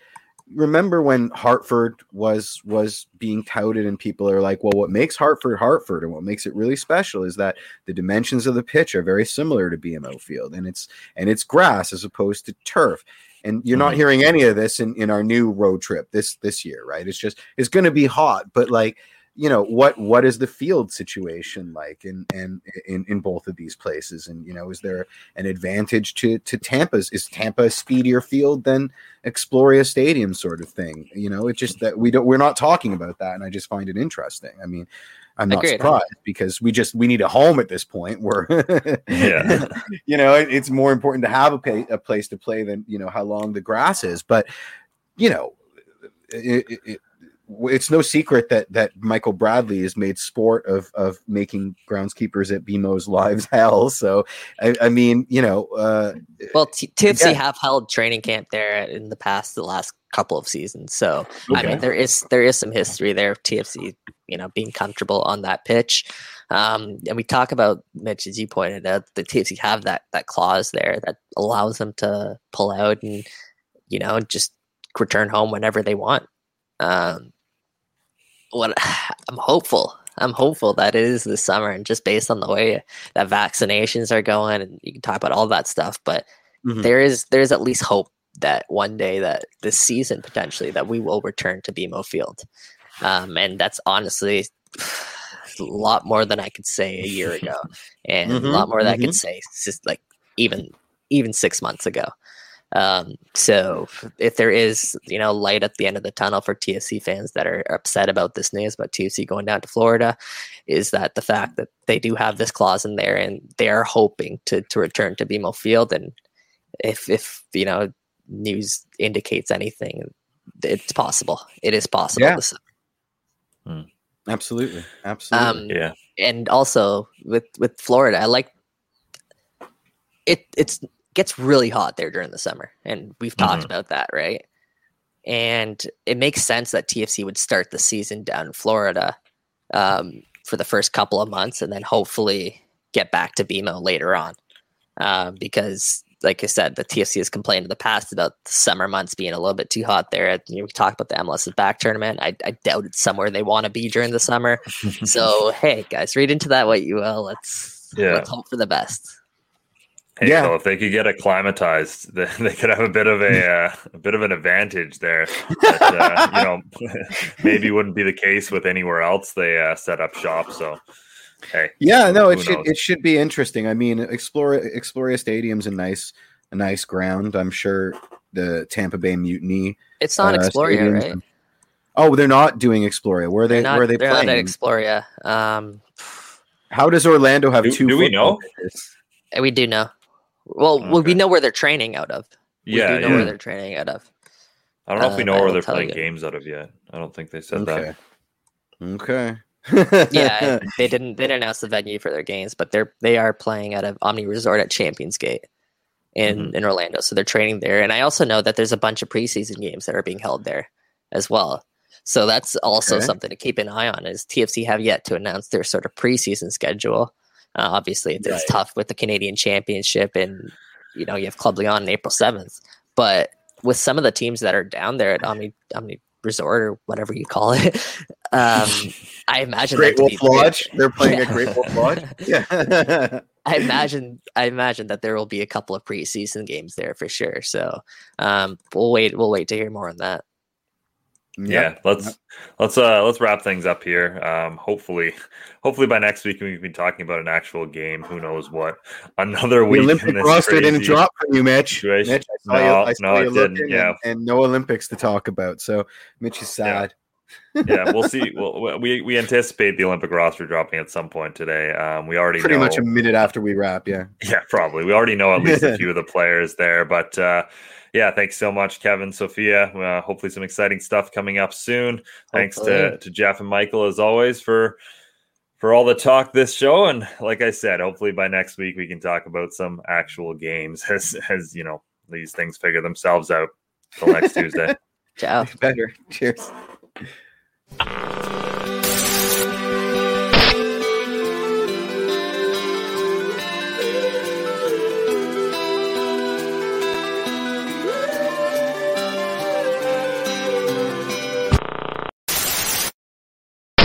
remember when Hartford was was being touted and people are like, well, what makes Hartford Hartford and what makes it really special is that the dimensions of the pitch are very similar to BMO Field and it's and it's grass as opposed to turf. And you're not mm-hmm. hearing any of this in, in our new road trip this this year, right? It's just it's going to be hot, but like you know what what is the field situation like in and in, in both of these places? And you know is there an advantage to to tampa's is tampa a speedier field than exploria stadium sort of thing? You know it's just that we don't we're not talking about that and i just find it interesting. I mean i'm not Agreed. surprised because we just we need a home at this point. Where yeah. [LAUGHS] You know it, it's more important to have a, pay, a place to play than you know how long the grass is. But you know it, it, it's no secret that that Michael Bradley has made sport of of making groundskeepers at BMO's lives [LAUGHS] hell. So, I, I mean, you know, uh, well, T- TFC yeah. have held training camp there in the past, the last couple of seasons. So, okay. I mean, there is there is some history there of TFC, you know, being comfortable on that pitch. Um, and we talk about Mitch, as you pointed out, the TFC have that that clause there that allows them to pull out and you know just return home whenever they want. Um, what [SIGHS] I'm hopeful. I'm hopeful that it is this summer, and just based on the way that vaccinations are going, and you can talk about all that stuff, but mm-hmm. there is there's at least hope that one day that this season potentially that we will return to BMO Field, um, and that's honestly [SIGHS] a lot more than I could say a year ago, [LAUGHS] and mm-hmm. a lot more than mm-hmm. I could mm-hmm. say just like even even six months ago. Um, so if there is, you know, light at the end of the tunnel for TFC fans that are upset about this news about TFC going down to Florida, is that the fact that they do have this clause in there and they are hoping to to return to BMO Field. And if if you know news indicates anything, it's possible. It is possible. Yeah. Hmm. Absolutely. Absolutely. Um, yeah. And also with with Florida, I like it. It's gets really hot there during the summer, and we've talked mm-hmm. about that, right? And it makes sense that TFC would start the season down in Florida um, for the first couple of months, and then hopefully get back to BMO later on, uh, because like I said, the TFC has complained in the past about the summer months being a little bit too hot there. You know, we talked about the MLS's back tournament. I, I doubt it's somewhere they want to be during the summer. [LAUGHS] so hey, guys, read into that what you will. Let's yeah. let's hope for the best. Hey, yeah. So if they could get acclimatized, [LAUGHS] they, they could have a bit of a, [LAUGHS] uh, a bit of an advantage there. That, uh, you know, [LAUGHS] maybe wouldn't be the case with anywhere else they uh, set up shop. So, hey, yeah, no, it should it should be interesting. I mean, Exploria Exploria Stadium's a nice a nice ground. I'm sure the Tampa Bay Mutiny. It's not uh, Exploria, right? Oh, they're not doing Exploria. Where are they? Not, where are they playing? Not Exploria. Um, How does Orlando have do, two? Do we know? We do know. Well, okay. well, we know where they're training out of. We yeah, do know yeah. where they're training out of. I don't know if we uh, know where they're playing you. games out of yet. I don't think they said okay. that. Okay. yeah, [LAUGHS] they didn't. They didn't announce the venue for their games, but they're they are playing out of Omni Resort at Champions Gate, in Mhm. in Orlando, so they're training there. And I also know that there's a bunch of preseason games that are being held there as well. So that's also Okay. something to keep an eye on. Is TFC have yet to announce their sort of preseason schedule. Uh, obviously, it's, it's Right. tough with the Canadian Championship, and you know you have Club Leon on April seventh. But with some of the teams that are down there at Omni Omni Resort or whatever you call it, [LAUGHS] um, I imagine Great Wolf be Lodge. They're playing at Yeah. Great Wolf Lodge. [LAUGHS] Yeah. I imagine I imagine that there will be a couple of preseason games there for sure. So um, we'll wait we'll wait to hear more on that. Yeah let's let's uh let's wrap things up here um hopefully [LAUGHS] hopefully by next week we can be talking about an actual game who knows what [LAUGHS] another The week in Olympic this roster didn't drop for you, Mitch. situation. Mitch, I saw No, you, I saw no, you it didn't, looking yeah. and, and no Olympics to talk about. So Mitch is Yeah. sad. yeah we'll [LAUGHS] see well, we we anticipate the olympic roster dropping at some point today um we already Pretty know much a minute after we wrap. Yeah. Yeah, probably. We already know at least a few of the players there, but uh, yeah, thanks so much, Kevin, Sophia. Uh, hopefully, some exciting stuff coming up soon. Thanks to, to Jeff and Michael as always for for all the talk this show. And like I said, hopefully by next week we can talk about some actual games [LAUGHS] as as you know these things figure themselves out. Till next Tuesday. [LAUGHS] Ciao. Better. Cheers.